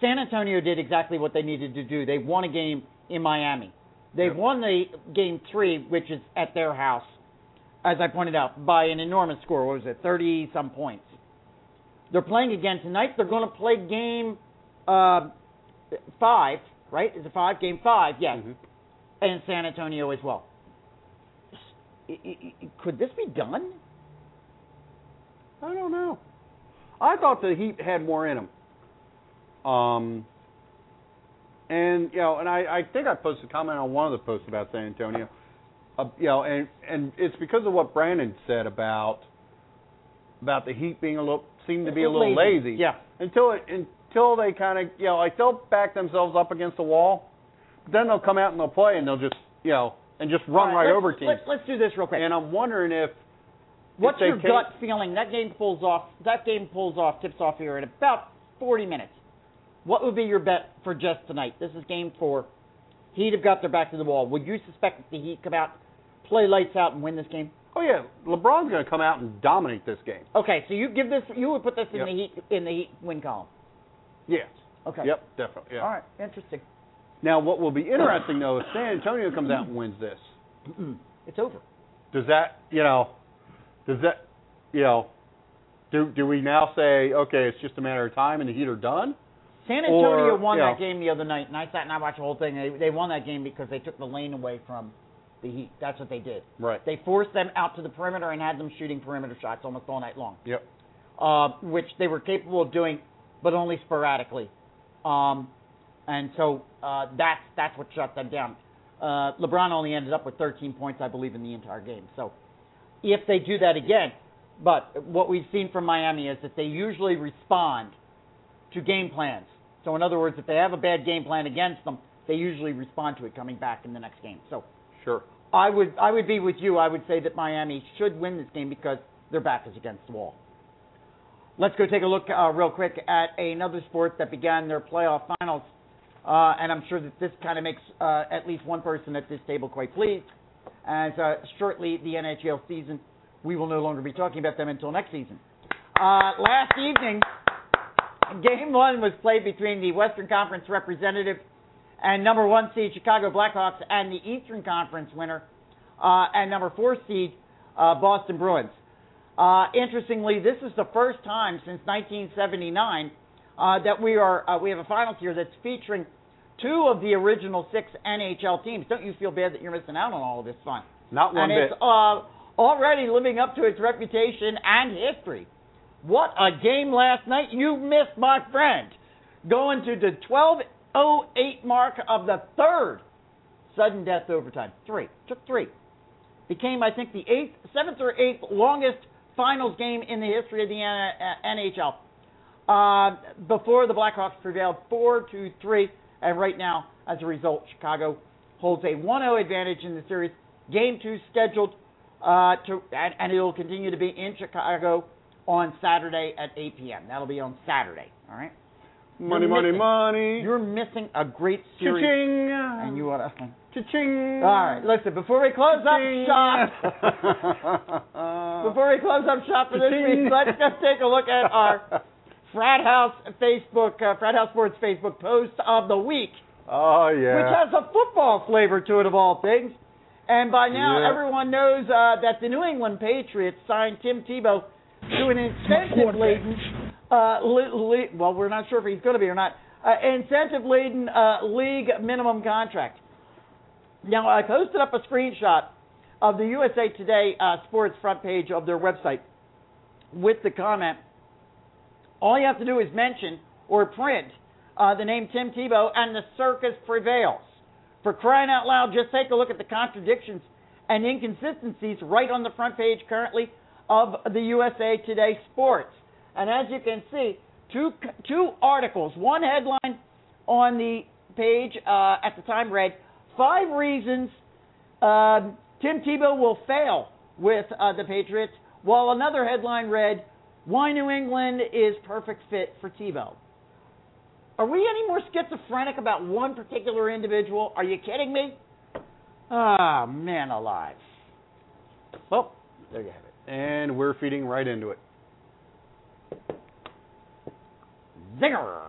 San Antonio did exactly what they needed to do. They won a game in Miami. They Yep. won the game three, which is at their house, as I pointed out, by an enormous score. What was it, thirty some points? They're playing again tonight. They're going to play game uh, five, right? Is it five? Game five, yes, Mhm. and San Antonio as well. Could this be done? I don't know. I thought the Heat had more in them. Um, and you know, and I, I think I posted a comment on one of the posts about San Antonio. Uh, you know, and and it's because of what Brandon said about about the Heat being a little seemed to be a little lazy. Yeah. Until it until they kind of you know like they'll back themselves up against the wall, then they'll come out and they'll play and they'll just you know and just run right let's- over teams. Let's, let's do this real quick. And I'm wondering if What's your gut feeling? That game pulls off. That game pulls off. Tips off here in about 40 minutes. What would be your bet for just tonight? This is game four. Heat have got their back to the wall. Would you suspect that the Heat come out, play lights out, and win this game? oh yeah, LeBron's going to come out and dominate this game. Okay, so you give this. You would put this in Yep. the Heat in the Heat win column. Yes. Okay. Yep, definitely. Yeah. All right. Interesting. Now, what will be interesting though, if San Antonio comes out and wins this, It's over. does that, you know, does that, you know, do do we now say, okay, it's just a matter of time and the Heat are done? San Antonio Or, won that know- game the other night, and I sat and I watched the whole thing. They, they won that game because they took the lane away from the Heat. That's what they did. Right. They forced them out to the perimeter and had them shooting perimeter shots almost all night long, Yep. uh, which they were capable of doing, but only sporadically. Um, and so uh, that's that's what shut them down. Uh, LeBron only ended up with 13 points, I believe, in the entire game. So if they do that again, but what we've seen from Miami is that they usually respond to game plans. So in other words, if they have a bad game plan against them, they usually respond to it coming back in the next game. So Sure. I would I would be with you. I would say that Miami should win this game because their back is against the wall. Let's go take a look uh, real quick at another sport that began their playoff finals, uh, and I'm sure that this kind of makes uh, at least one person at this table quite pleased. As uh, shortly the NHL season, we will no longer be talking about them until next season. Uh, last evening, game one was played between the Western Conference representative and number one seed Chicago Blackhawks and the Eastern Conference winner uh, and number four seed uh, Boston Bruins. Uh, interestingly, this is the first time since 1979 uh, that we are uh, we have a finals here that's featuring two of the original six NHL teams. Don't you feel bad that you're missing out on all of this fun? Not one and bit. it's uh, already living up to its reputation and history. What a game last night you missed, my friend. Going to the 12:08 mark of the third sudden death overtime. Three took three. Became I think the eighth, seventh or eighth longest finals game in the history of the uh, NHL. Uh, before the Blackhawks prevailed four to three, and right now, as a result, Chicago holds a 1-0 advantage in the series. Game two scheduled uh, to, and, and it will continue to be in Chicago on Saturday at 8 p.m. That'll be on Saturday. All right. Money, money, missing- money. You're missing a great series, Cha-ching. and you want to. Cha-ching. All right, listen. Before we close up shop, before we close up shop for this Cha-ching. week, let's just take a look at our Frat House Facebook, uh, Frat House Sports Facebook post of the week, Oh yeah. which has a football flavor to it of all things. And by now, Yeah. everyone knows uh, that the New England Patriots signed Tim Tebow to an incentive-laden, uh, li- li- well, we're not sure if he's going to be or not, uh, incentive-laden uh, league minimum contract. Now, I posted up a screenshot of the USA Today uh, sports front page of their website with the comment. All you have to do is mention or print uh, the name Tim Tebow, and the circus prevails. For crying out loud, just take a look at the contradictions and inconsistencies right on the front page currently of the USA Today Sports. And as you can see, two two articles, one headline on the page uh, at the time read five reasons um, Tim Tebow will fail with uh, the Patriots, while another headline read why New England is perfect fit for Tebow. Are we any more schizophrenic about one particular individual? Are you kidding me? Ah, man alive. Well, there you have it. And we're feeding right into it. Zinger.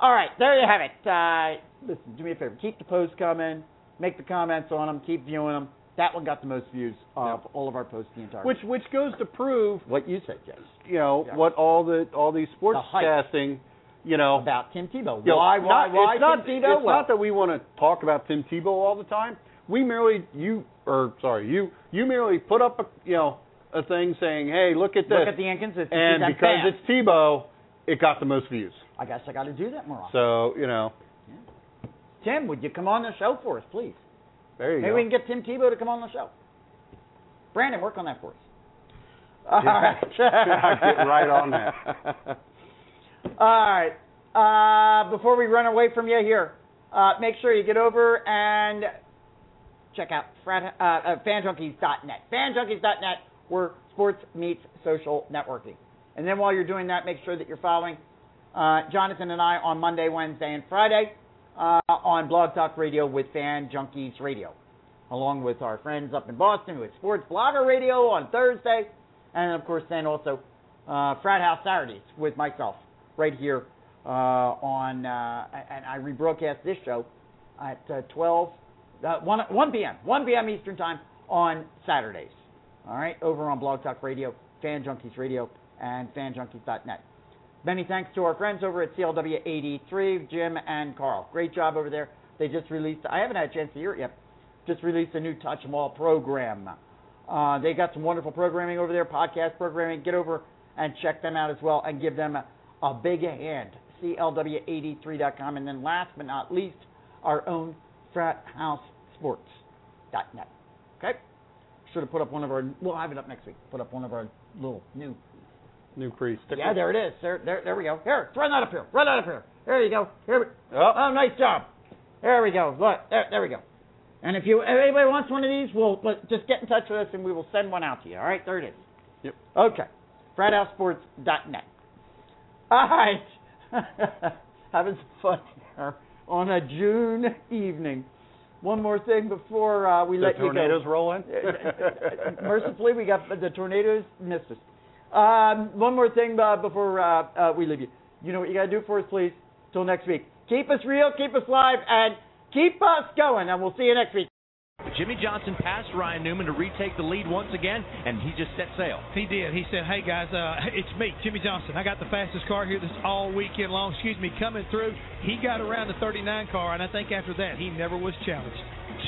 All right, there you have it. Uh, listen, do me a favor. Keep the posts coming. Make the comments on them. Keep viewing them. That one got the most views of all of our posts the entire. Which which goes to prove what you said, Jay, you know Yeah. what all the all these sports The sportscasting, you know, about Tim Tebow. you know, why, why, not, why it's not, Tim Tebow? It's Well, not that we want to talk about Tim Tebow all the time. We merely you or sorry you you merely put up a you know a thing saying, hey, look at this, look at the inconsistencies and because bam. it's Tebow, it got the most views. I guess I got to do that more often. So you know, Tim, would you come on the show for us, please? there you Maybe go. we can get Tim Tebow to come on the show. Brandon, work on that for us. All right. Get right on that. All right. Uh, before we run away from you here, uh, make sure you get over and check out frat, uh, uh, fanjunkies.net. Fanjunkies.net, where sports meets social networking. And then while you're doing that, make sure that you're following uh, Jonathan and I on Monday, Wednesday, and Friday uh, on Blog Talk Radio with Fan Junkies Radio, along with our friends up in Boston with Sports Blogger Radio on Thursday, and of course then also uh, Frat House Saturdays with myself right here uh, on, uh, and I rebroadcast this show at uh, 12, uh, 1, 1 p.m., 1 p.m. Eastern Time on Saturdays. All right, over on Blog Talk Radio, Fan Junkies Radio, and FanJunkies.net. Many thanks to our friends over at CLW 83, Jim and Carl. Great job over there. They just released, I haven't had a chance to hear it yet, just released a new Touch 'em All program. Uh, they got some wonderful programming over there, podcast programming. Get over and check them out as well and give them a, a big hand. CLW83.com. And then last but not least, our own Frat House Sports.net. Okay? Should have put up one of our, we'll have it up next week. Put up one of our little new New crease. yeah, there it is. There, there, there we go. Here, run that up here. Run that up here. There you go. Here we. Oh. Oh, nice job. There we go. Look, there, there we go. And if you, if anybody wants one of these, we'll but just get in touch with us and we will send one out to you. All right, there it is. Yep. Okay. FratHouseSports.net. All right. Having some fun here on a June evening. One more thing before uh, we The let you go. tornadoes roll in. Mercifully, we got the tornadoes missed us. Um, one more thing uh, before uh, uh, we leave you. You know what you got to do for us, please? Till next week. Keep us real, keep us live, and keep us going. And we'll see you next week. Jimmie Johnson passed Ryan Newman to retake the lead once again, and he just set sail. He did. He said, "Hey guys, uh, it's me, Jimmie Johnson. I got the fastest car here this all weekend long. Excuse me, coming through. He got around the 39 car, and I think after that he never was challenged.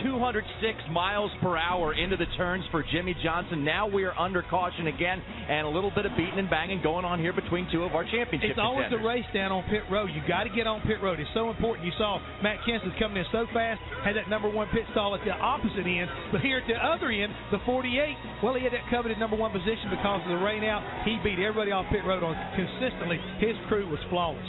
206 miles per hour into the turns for Jimmie Johnson. Now we are under caution again, and a little bit of beating and banging going on here between two of our championship It's always a contenders. race down on pit road. You got to get on pit road. It's so important. You saw Matt Kenseth coming in so fast, had that number one pit stall at the opposite end, but here at the other end, the 48, well, he had that coveted number one position because of the rain out. He beat everybody off pit road on consistently. His crew was flawless.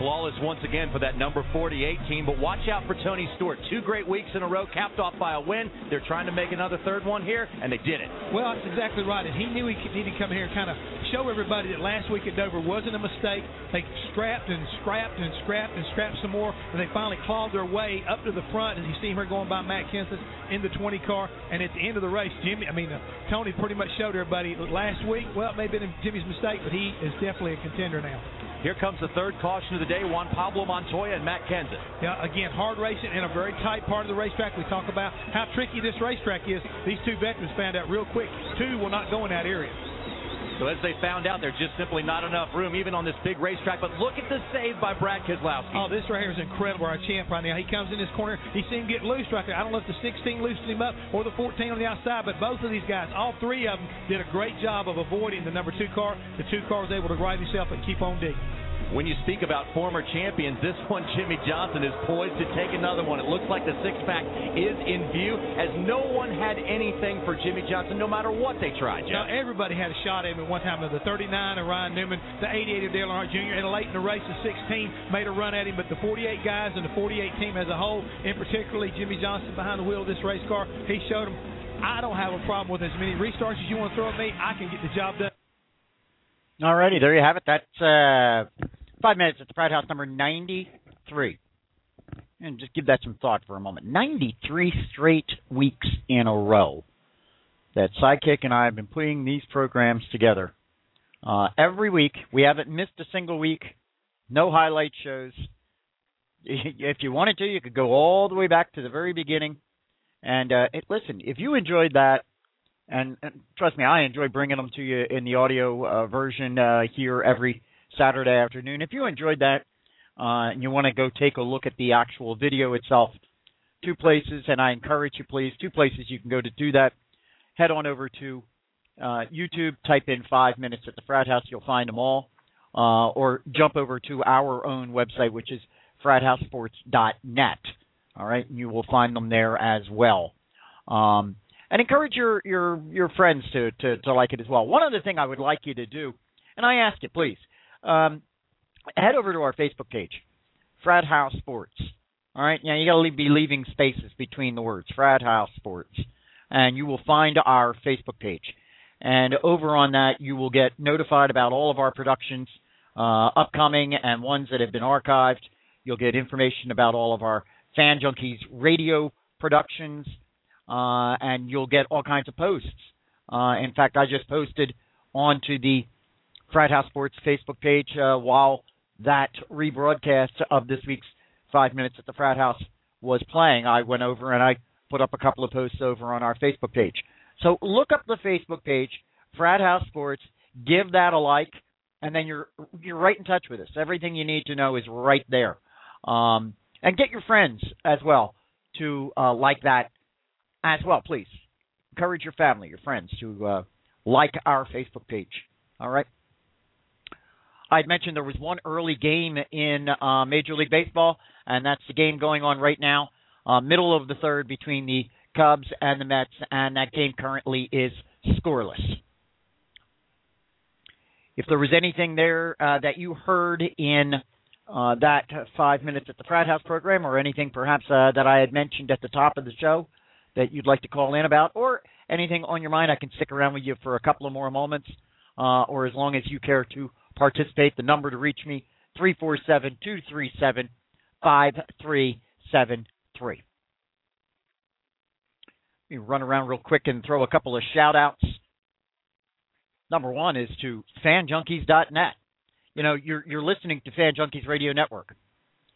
Flawless once again for that number 48 team, but watch out for Tony Stewart. Two great weeks in a row, capped off by a win. They're trying to make another third one here, and they did it. Well, that's exactly right. And he knew he needed to come here and kind of show everybody that last week at Dover wasn't a mistake. They scrapped and scrapped and scrapped and scrapped some more, and they finally clawed their way up to the front. As you see here going by Matt Kenseth in the 20 car, and at the end of the race, Jimmy, I mean, uh, Tony pretty much showed everybody last week. Well, it may have been Jimmy's mistake, but he is definitely a contender now. Here comes the third caution of the day Juan Pablo Montoya and Matt Kenseth. Yeah, again, hard racing in a very tight part of the racetrack. We talk about how tricky this racetrack is. These two veterans found out real quick. Two will not go in that area. So as they found out, there's just simply not enough room, even on this big racetrack. But look at the save by Brad Keselowski. Oh, this right here is incredible. Our champ right now. He comes in this corner. He seen him get loose right there. I don't know if the 16 loosened him up or the 14 on the outside, but both of these guys, all three of them, did a great job of avoiding the number two car. The two car was able to right himself and keep on digging. When you speak about former champions, this one, Jimmie Johnson, is poised to take another one. It looks like the six pack is in view, as no one had anything for Jimmie Johnson, no matter what they tried. Now, everybody had a shot at him at one time. The 39 of Ryan Newman, the 88 of Dale Earnhardt Jr., and late in the race, the 16 made a run at him. But the 48 guys and the 48 team as a whole, and particularly Jimmie Johnson behind the wheel of this race car, he showed them, I don't have a problem with as many restarts as you want to throw at me. I can get the job done. All righty, there you have it. That's uh, five minutes at the Pride House number 93. And just give that some thought for a moment. 93 straight weeks in a row that Sidekick and I have been putting these programs together. Uh, every week, we haven't missed a single week. No highlight shows. if you wanted to, you could go all the way back to the very beginning. And uh, it, listen, if you enjoyed that, and, and trust me, I enjoy bringing them to you in the audio uh, version uh, here every Saturday afternoon. If you enjoyed that, uh, and you want to go take a look at the actual video itself, two places, and I encourage you, please, two places you can go to do that. Head on over to uh, YouTube, type in five minutes at the frat house, you'll find them all. Uh, or jump over to our own website, which is frathousesports.net. All right, and you will find them there as well. Um, and encourage your your your friends to, to to like it as well. One other thing I would like you to do, and I ask you, please, um, head over to our Facebook page, Frat House Sports. All right, now you got to be leaving spaces between the words, Frat House Sports, and you will find our Facebook page. And over on that, you will get notified about all of our productions, uh, upcoming and ones that have been archived. You'll get information about all of our Fan Junkies radio productions, uh, and you'll get all kinds of posts. Uh, in fact, I just posted onto the Frat House Sports Facebook page uh, while that rebroadcast of this week's Five Minutes at the Frat House was playing. I went over and I put up a couple of posts over on our Facebook page. So look up the Facebook page, Frat House Sports, give that a like, and then you're you're right in touch with us. Everything you need to know is right there. Um, and get your friends as well to uh, like that as well, please. Encourage your family, your friends to uh, like our Facebook page. All right. I'd mentioned there was one early game in uh, Major League Baseball, and that's the game going on right now, uh, middle of the third between the Cubs and the Mets, and that game currently is scoreless. If there was anything there uh, that you heard in uh, that five minutes at the frat house program, or anything perhaps uh, that I had mentioned at the top of the show that you'd like to call in about, or anything on your mind, I can stick around with you for a couple of more moments, uh, or as long as you care to participate. The number to reach me three four seven two three seven five three seven three. Let me run around real quick and throw a couple of shout outs. Number one is to fanjunkies.net you know, you're you're listening to Fan Junkies Radio Network,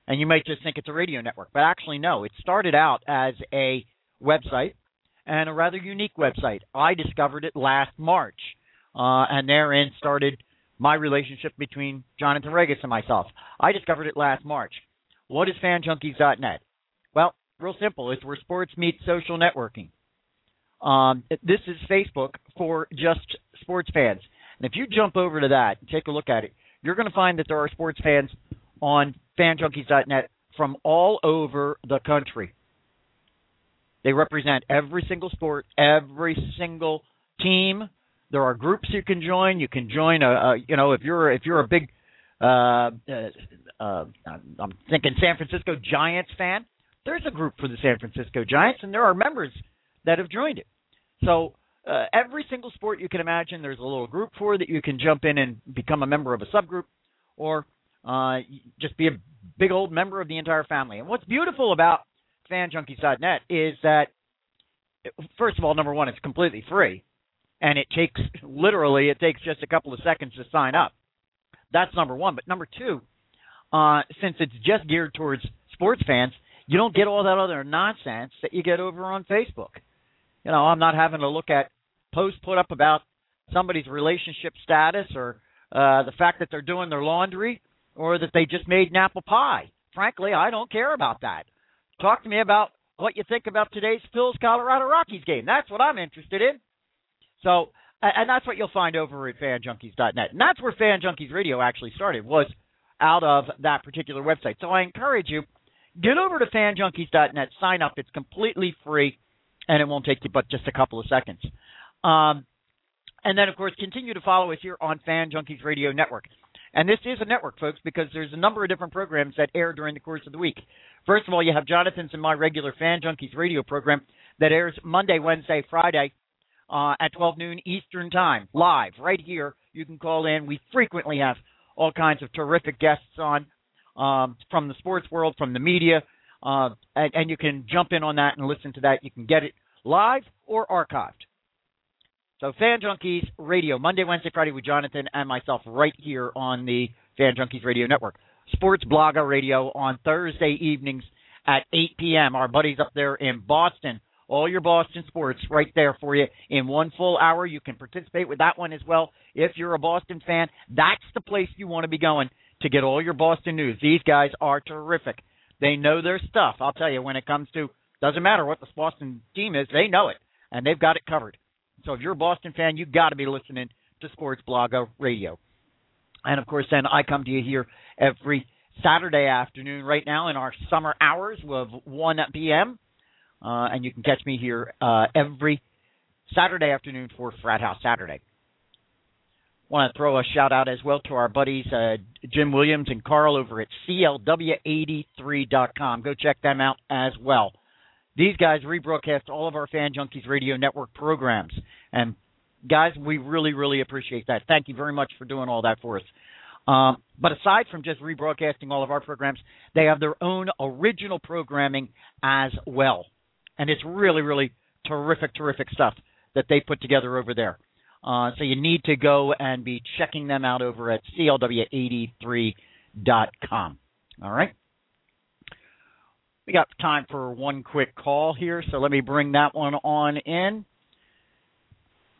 and you might just think it's a radio network, but actually no. It started out as a website and a rather unique website. I discovered it last March, uh, and therein started my relationship between Jonathan Regis and myself. I discovered it last March. What is FanJunkies.net? Well, real simple. It's where sports meets social networking. Um, this is Facebook for just sports fans. And if you jump over to that and take a look at it, you're going to find that there are sports fans on fanjunkies.net from all over the country. They represent every single sport, every single team. There are groups you can join. You can join a, a you know, if you're if you're a big uh, uh, uh, I'm thinking San Francisco Giants fan. There's a group for the San Francisco Giants, and there are members that have joined it. So uh, every single sport you can imagine, there's a little group for that you can jump in and become a member of a subgroup, or uh, just be a big old member of the entire family. And what's beautiful about FanJunkies.net is that, first of all, number one, it's completely free, and it takes literally it takes just a couple of seconds to sign up. That's number one. But number two, uh, since it's just geared towards sports fans, you don't get all that other nonsense that you get over on Facebook. You know, I'm not having to look at posts put up about somebody's relationship status or uh, the fact that they're doing their laundry or that they just made an apple pie. Frankly, I don't care about that. Talk to me about what you think about today's Phil's Colorado Rockies game. That's what I'm interested in. So, and that's what you'll find over at fanjunkies.net. And that's where Fan Junkies Radio actually started, was out of that particular website. So I encourage you, get over to fanjunkies.net, sign up. It's completely free, and it won't take you but just a couple of seconds. Um, and then, of course, continue to follow us here on Fan Junkies Radio Network. And this is a network, folks, because there's a number of different programs that air during the course of the week. First of all, you have Jonathan's and my regular Fan Junkies radio program that airs Monday, Wednesday, Friday uh, at 12 noon Eastern Time, live, right here. You can call in. We frequently have all kinds of terrific guests on um, from the sports world, from the media, uh, and, and you can jump in on that and listen to that. You can get it live or archived. So Fan Junkies Radio, Monday, Wednesday, Friday with Jonathan and myself right here on the Fan Junkies Radio Network. Sports Blogger Radio on Thursday evenings at 8 p.m. Our buddies up there in Boston, all your Boston sports right there for you in one full hour. You can participate with that one as well if you're a Boston fan. That's the place you want to be going to get all your Boston news. These guys are terrific. They know their stuff. I'll tell you when it comes to doesn't matter what the Boston team is, they know it and they've got it covered. So if you're a Boston fan, you've got to be listening to Sports Blogger Radio. And of course, then I come to you here every Saturday afternoon right now in our summer hours of 1 p.m. Uh, and you can catch me here uh, every Saturday afternoon for Frat House Saturday. Want to throw a shout out as well to our buddies uh, Jim Williams and Carl over at CLW83.com. Go check them out as well. These guys rebroadcast all of our Fan Junkies Radio Network programs. And guys, we really, really appreciate that. Thank you very much for doing all that for us. Um, but aside from just rebroadcasting all of our programs, they have their own original programming as well. And it's really, really terrific, terrific stuff that they put together over there. Uh, so you need to go and be checking them out over at clw83.com. All right. We got time for one quick call here, so let me bring that one on in.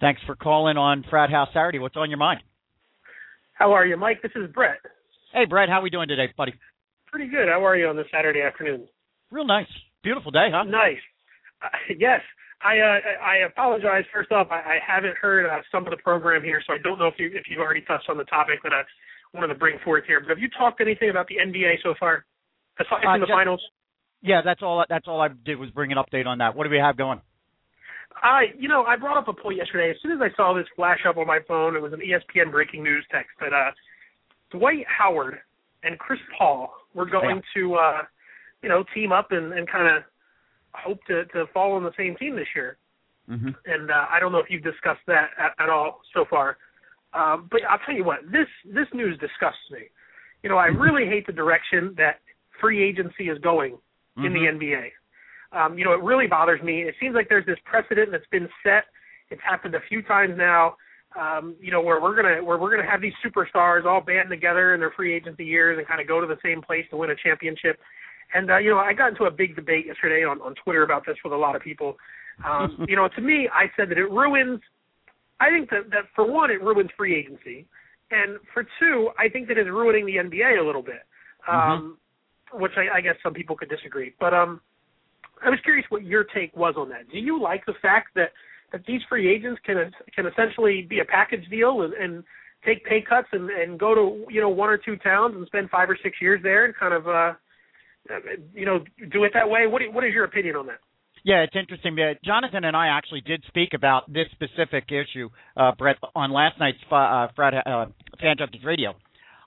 Thanks for calling on Frat House Saturday. What's on your mind? How are you, Mike? This is Brett. Hey, Brett. How are we doing today, buddy? Pretty good. How are you on this Saturday afternoon? Real nice. Beautiful day, huh? Nice. Uh, yes. I uh, I apologize. First off, I, I haven't heard uh, some of the program here, so I don't know if you if you've already touched on the topic that I wanted to bring forth here. But have you talked anything about the NBA so far, aside from the just, finals? Yeah, that's all. That's all I did was bring an update on that. What do we have going? I, you know, I brought up a point yesterday. As soon as I saw this flash up on my phone, it was an ESPN breaking news text that uh, Dwight Howard and Chris Paul were going Yeah. to, uh, you know, team up and, and kind of hope to to fall on the same team this year. Mm-hmm. And uh, I don't know if you've discussed that at, at all so far. Um, but I'll tell you what, this this news disgusts me. You know, I really hate the direction that free agency is going in the NBA. Um, you know, it really bothers me. It seems like there's this precedent that's been set. It's happened a few times now. Um, you know, where we're gonna where we're gonna have these superstars all band together in their free agency years and kind of go to the same place to win a championship. And uh, you know, I got into a big debate yesterday on on Twitter about this with a lot of people. Um, you know, to me, I said that it ruins. I think that that for one, it ruins free agency, and for two, I think that it's ruining the NBA a little bit. Um, Which I, I guess some people could disagree, but um, I was curious what your take was on that. Do you like the fact that that these free agents can can essentially be a package deal and, and take pay cuts and, and go to you know one or two towns and spend five or six years there and kind of uh, you know do it that way? What what is your opinion on that? Yeah, it's interesting. Uh, Jonathan and I actually did speak about this specific issue, uh, Brett, on last night's uh, Fred, uh, Fan Junkies Radio,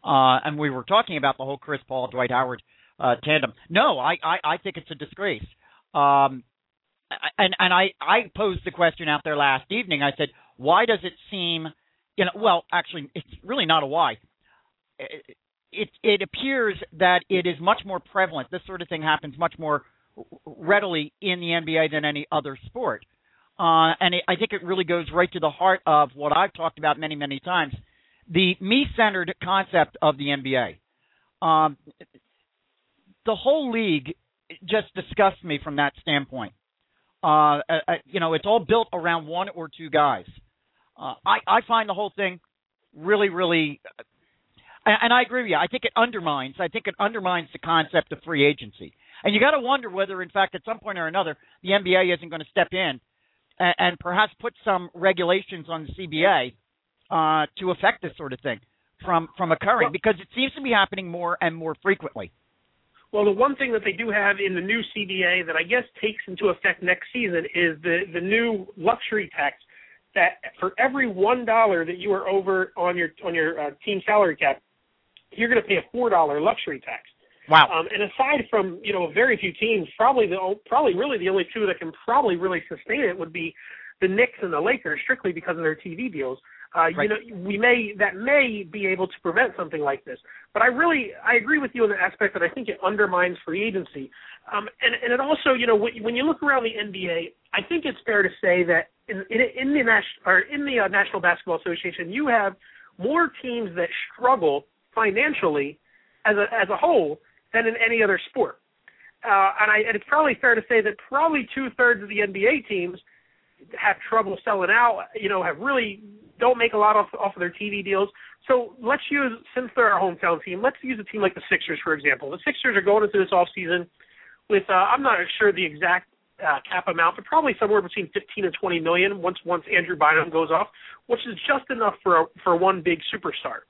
uh, and we were talking about the whole Chris Paul Dwight Howard uh, tandem. No, I, I I think it's a disgrace. Um, and and I I posed the question out there last evening. I said, why does it seem, you know, well, actually, it's really not a why. It it, appears that it is much more prevalent. This sort of thing happens much more readily in the NBA than any other sport. Uh, and it, I think it really goes right to the heart of what I've talked about many, many times the me centered concept of the NBA. Um, the whole league just disgusts me from that standpoint. Uh, uh, you know, it's all built around one or two guys. Uh, I, I find the whole thing really, really, and, I agree with you. I think it undermines. I think it undermines the concept of free agency. And you got to wonder whether, in fact, at some point or another, the NBA isn't going to step in and, and perhaps put some regulations on the CBA uh, to affect this sort of thing from from occurring, because it seems to be happening more and more frequently. Well, the one thing that they do have in the new CBA that I guess takes into effect next season is the the new luxury tax. That for every one dollar that you are over on your on your uh, team salary cap, you're going to pay a four dollar luxury tax. Wow. Um, and aside from you know very few teams, probably the probably really the only two that can probably really sustain it would be the Knicks and the Lakers, strictly because of their TV deals. Uh, Right. You know, we may that may be able to prevent something like this. But I really I agree with you in the aspect that I think it undermines free agency. Um, and and it also you know when, when you look around the NBA, I think it's fair to say that in in, in the national or in the uh, National Basketball Association, you have more teams that struggle financially as a as a whole than in any other sport. Uh, and, I, and it's probably fair to say that probably two thirds of the NBA teams have trouble selling out. You know, have really don't make a lot off off of their TV deals. So let's use since they're our hometown team, let's use a team like the Sixers for example. The Sixers are going into this off season with uh, I'm not sure the exact uh, cap amount, but probably somewhere between 15 and 20 million once once Andrew Bynum goes off, which is just enough for a, for one big superstar.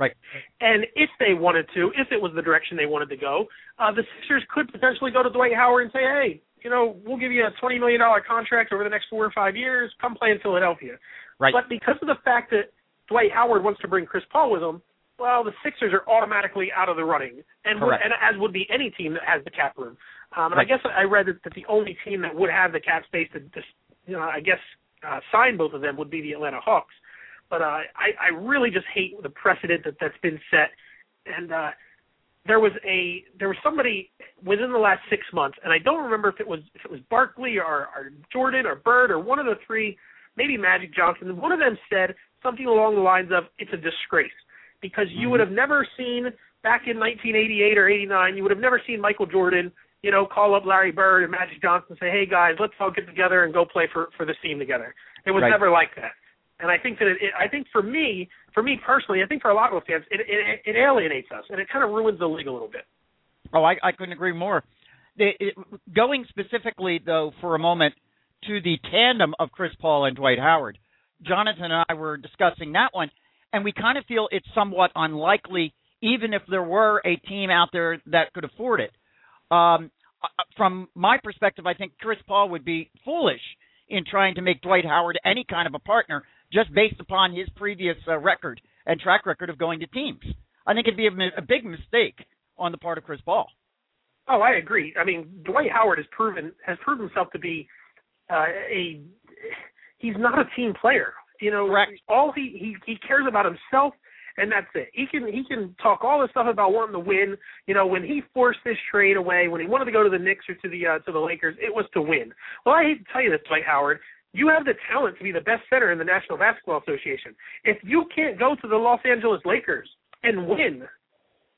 Right. And if they wanted to, if it was the direction they wanted to go, uh, the Sixers could potentially go to Dwight Howard and say, hey, you know, we'll give you a $20 million contract over the next four or five years. Come play in Philadelphia. Right. But because of the fact that Dwight Howard wants to bring Chris Paul with him, well, the Sixers are automatically out of the running, and would, and as would be any team that has the cap room. Um, and Right. I guess I read that, that the only team that would have the cap space to, just, you know, I guess uh, sign both of them would be the Atlanta Hawks. But uh, I, I really just hate the precedent that that's been set. And uh, there was a there was somebody within the last six months, and I don't remember if it was if it was Barkley or, or Jordan or Bird or one of the three, maybe Magic Johnson. One of them said something along the lines of, "It's a disgrace," because you would have never seen back in 1988 or 89, you would have never seen Michael Jordan, you know, call up Larry Bird and Magic Johnson and say, "Hey guys, let's all get together and go play for for this team together." It was Right. never like that. And I think that it, it, I think for me, for me personally, I think for a lot of fans, it, it, it alienates us and it kind of ruins the league a little bit. Oh, I, I couldn't agree more. The, it, going specifically, though, for a moment to the tandem of Chris Paul and Dwight Howard, Jonathan and I were discussing that one, and we kind of feel it's somewhat unlikely, even if there were a team out there that could afford it. Um, uh, from my perspective, I think Chris Paul would be foolish in trying to make Dwight Howard any kind of a partner just based upon his previous uh, record and track record of going to teams. I think it'd be a, a big mistake on the part of Chris Paul. Oh, I agree. I mean, Dwight Howard has proven has proven himself to be uh, a he's not a team player. You know, Correct. all he, he he cares about himself and that's it. He can he can talk all this stuff about wanting to win. You know, when he forced this trade away, when he wanted to go to the Knicks or to the uh, to the Lakers, it was to win. Well, I hate to tell you this, Dwight Howard. You have the talent to be the best center in the National Basketball Association. If you can't go to the Los Angeles Lakers and win,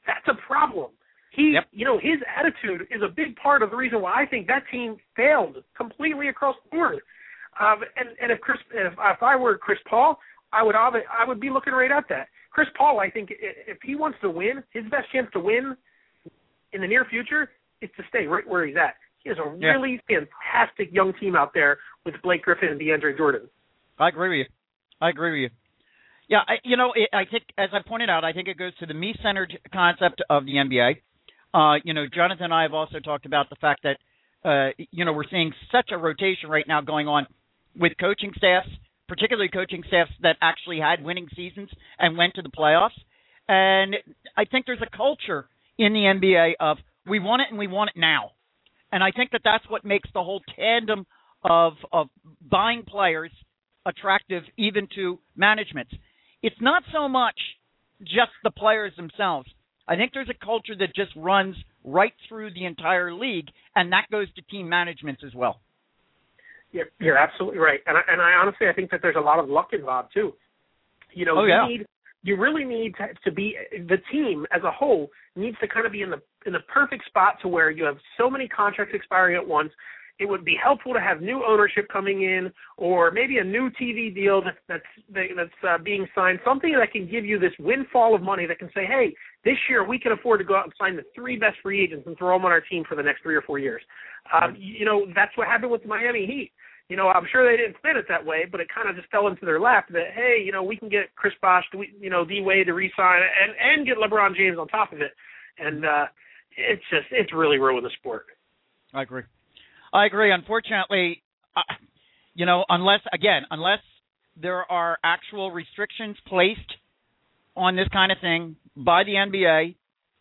that's a problem. He, Yep. you know, his attitude is a big part of the reason why I think that team failed completely across the board. Um, and and if Chris, if, if I were Chris Paul, I would I would be looking right at that. Chris Paul, I think, if he wants to win, his best chance to win in the near future is to stay right where he's at. He has a Yeah. really fantastic young team out there with Blake Griffin and DeAndre Jordan. I agree with you. I agree with you. Yeah, I, you know, it, I think as I pointed out, I think it goes to the me-centered concept of the NBA. Uh, you know, Jonathan and I have also talked about the fact that uh, you know we're seeing such a rotation right now going on with coaching staffs, particularly coaching staffs that actually had winning seasons and went to the playoffs. And I think there's a culture in the NBA of we want it and we want it now. And I think that that's what makes the whole tandem of of buying players attractive even to management. It's not so much just the players themselves. I think there's a culture that just runs right through the entire league, and that goes to team managements as well. You're, you're absolutely right, and I, and I honestly I think that there's a lot of luck involved too. You know, Oh, yeah. you need you really need to, to be the team as a whole needs to kind of be in the in the perfect spot to where you have so many contracts expiring at once. It would be helpful to have new ownership coming in, or maybe a new TV deal that, that's that's uh, being signed. Something that can give you this windfall of money that can say, "Hey, this year we can afford to go out and sign the three best free agents and throw them on our team for the next three or four years." Um, you know, that's what happened with the Miami Heat you know, I'm sure they didn't plan it that way, but it kind of just fell into their lap that hey, you know, we can get Chris Bosh, to, you know, D Wade to re-sign and and get LeBron James on top of it, and uh, it's just it's really ruined the sport. I agree. I agree. Unfortunately, uh, you know, unless again, unless there are actual restrictions placed on this kind of thing by the NBA,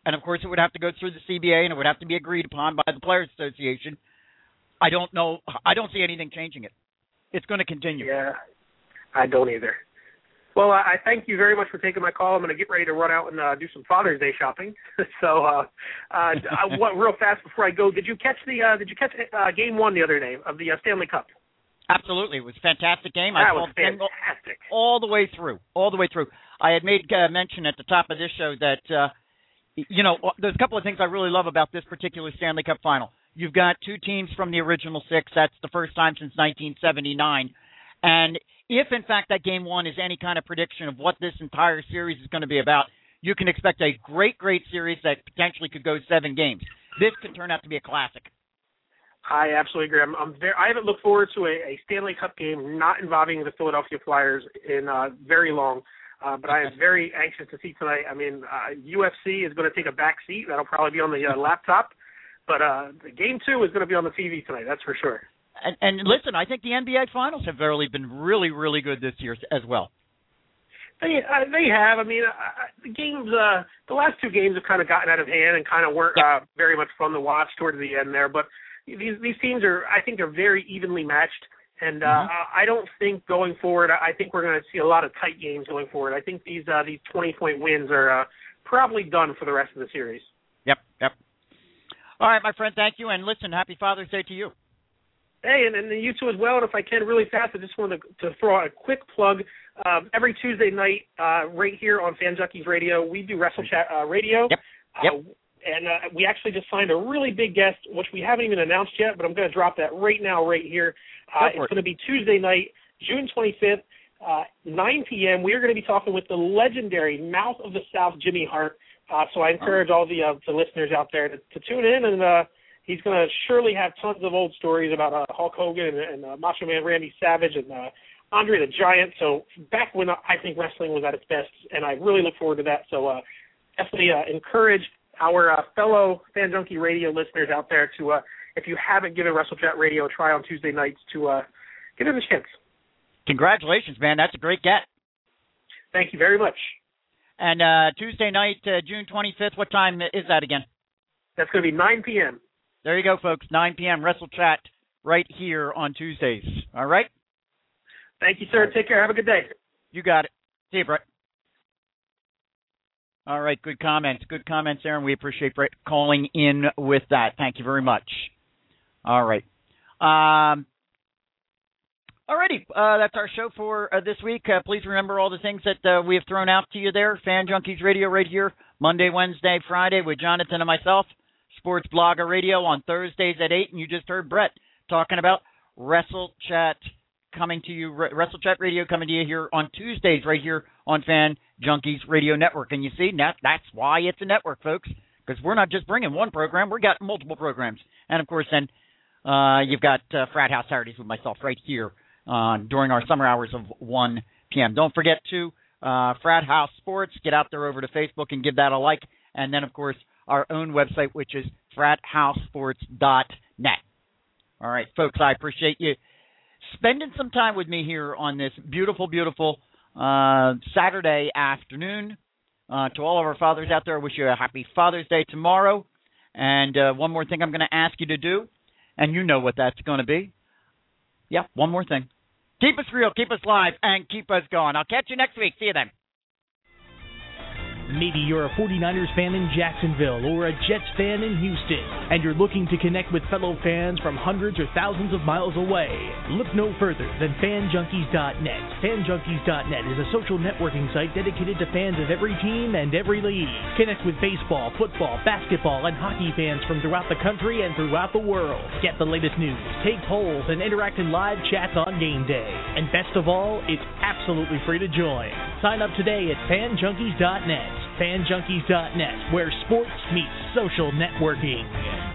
and of course it would have to go through the CBA and it would have to be agreed upon by the Players Association. I don't know. I don't see anything changing it. It's going to continue. Yeah, I don't either. Well, I I thank you very much for taking my call. I'm going to get ready to run out and uh, do some Father's Day shopping. so, uh, uh, I, what, real fast before I go, did you catch the uh, did you catch uh, game one the other day of the uh, Stanley Cup? Absolutely, it was a fantastic game. That saw was fantastic. all the way through, all the way through. I had made uh, mention at the top of this show that uh, you know, there's a couple of things I really love about this particular Stanley Cup final. You've got two teams from the original six. That's the first time since 1979. And if, in fact, that game one is any kind of prediction of what this entire series is going to be about, you can expect a great, great series that potentially could go seven games. This could turn out to be a classic. I absolutely agree. I'm, I'm very, I haven't looked forward to a, a Stanley Cup game not involving the Philadelphia Flyers in uh, very long. Uh, but I am very anxious to see tonight. I mean, uh, UFC is going to take a back seat. That'll probably be on the uh, laptop. But uh, game two is going to be on the TV tonight. That's for sure. And, and listen, I think the NBA Finals have really been really, really good this year as well. They uh, they have. I mean, uh, the games, uh, the last two games have kind of gotten out of hand and kind of weren't uh, very much fun to watch towards the end there. But these these teams are, I think, are very evenly matched. And uh, mm-hmm. I don't think going forward, I think we're going to see a lot of tight games going forward. I think these uh, these 20 point wins are uh, probably done for the rest of the series. Yep, yep. All right, my friend, thank you. And listen, happy Father's Day to you. Hey, and, and you too as well. And if I can, really fast, I just want to, to throw out a quick plug. Uh, every Tuesday night, uh, right here on Fan Junkies Radio, we do Wrestle Chat uh, Radio. Yep. Yep. Uh, and uh, we actually just signed a really big guest, which we haven't even announced yet, but I'm going to drop that right now, right here. Uh, it's going to be Tuesday night, June 25th, uh, 9 p.m. We are going to be talking with the legendary Mouth of the South, Jimmy Hart. Uh, so I encourage all the uh, the listeners out there to, to tune in, and uh, he's going to surely have tons of old stories about uh, Hulk Hogan and, and uh, Macho Man Randy Savage and uh, Andre the Giant. So back when I think wrestling was at its best, and I really look forward to that. So uh, definitely uh, encourage our uh, fellow Fan Junkie Radio listeners out there to, uh, if you haven't given Wrestle Chat Radio a try on Tuesday nights, to uh, give it a chance. Congratulations, man! That's a great get. Thank you very much. And uh, Tuesday night, uh, June 25th, what time is that again? That's going to be 9 p.m. There you go, folks. 9 p.m. Wrestle Chat right here on Tuesdays. All right? Thank you, sir. Take care. Have a good day. You got it. See you, Brett. All right, good comments. Good comments, Aaron. We appreciate Brett calling in with that. Thank you very much. All right. Um, Alrighty, uh, that's our show for uh, this week. Uh, please remember all the things that uh, we have thrown out to you there. Fan Junkies Radio right here, Monday, Wednesday, Friday with Jonathan and myself. Sports Blogger Radio on Thursdays at 8. And you just heard Brett talking about Wrestle Chat coming to you, Wrestle Chat Radio coming to you here on Tuesdays right here on Fan Junkies Radio Network. And you see, that, that's why it's a network, folks, because we're not just bringing one program, we've got multiple programs. And of course, then uh, you've got uh, Frat House Saturdays with myself right here uh, during our summer hours of 1 p.m. Don't forget to uh, Frat House Sports. Get out there over to Facebook and give that a like. And then, of course, our own website, which is fratHouseSports.net. All right, folks, I appreciate you spending some time with me here on this beautiful, beautiful uh, Saturday afternoon. Uh, to all of our fathers out there, I wish you a happy Father's Day tomorrow. And uh, one more thing I'm going to ask you to do, and you know what that's going to be. Yeah, one more thing. Keep us real, keep us live, and keep us going. I'll catch you next week. See you then. Maybe you're a 49ers fan in Jacksonville or a Jets fan in Houston, and you're looking to connect with fellow fans from hundreds or thousands of miles away. Look no further than FanJunkies.net. FanJunkies.net is a social networking site dedicated to fans of every team and every league. Connect with baseball, football, basketball, and hockey fans from throughout the country and throughout the world. Get the latest news, take polls, and interact in live chats on game day. And best of all, it's absolutely free to join. Sign up today at FanJunkies.net fanjunkies.net, where sports meets social networking.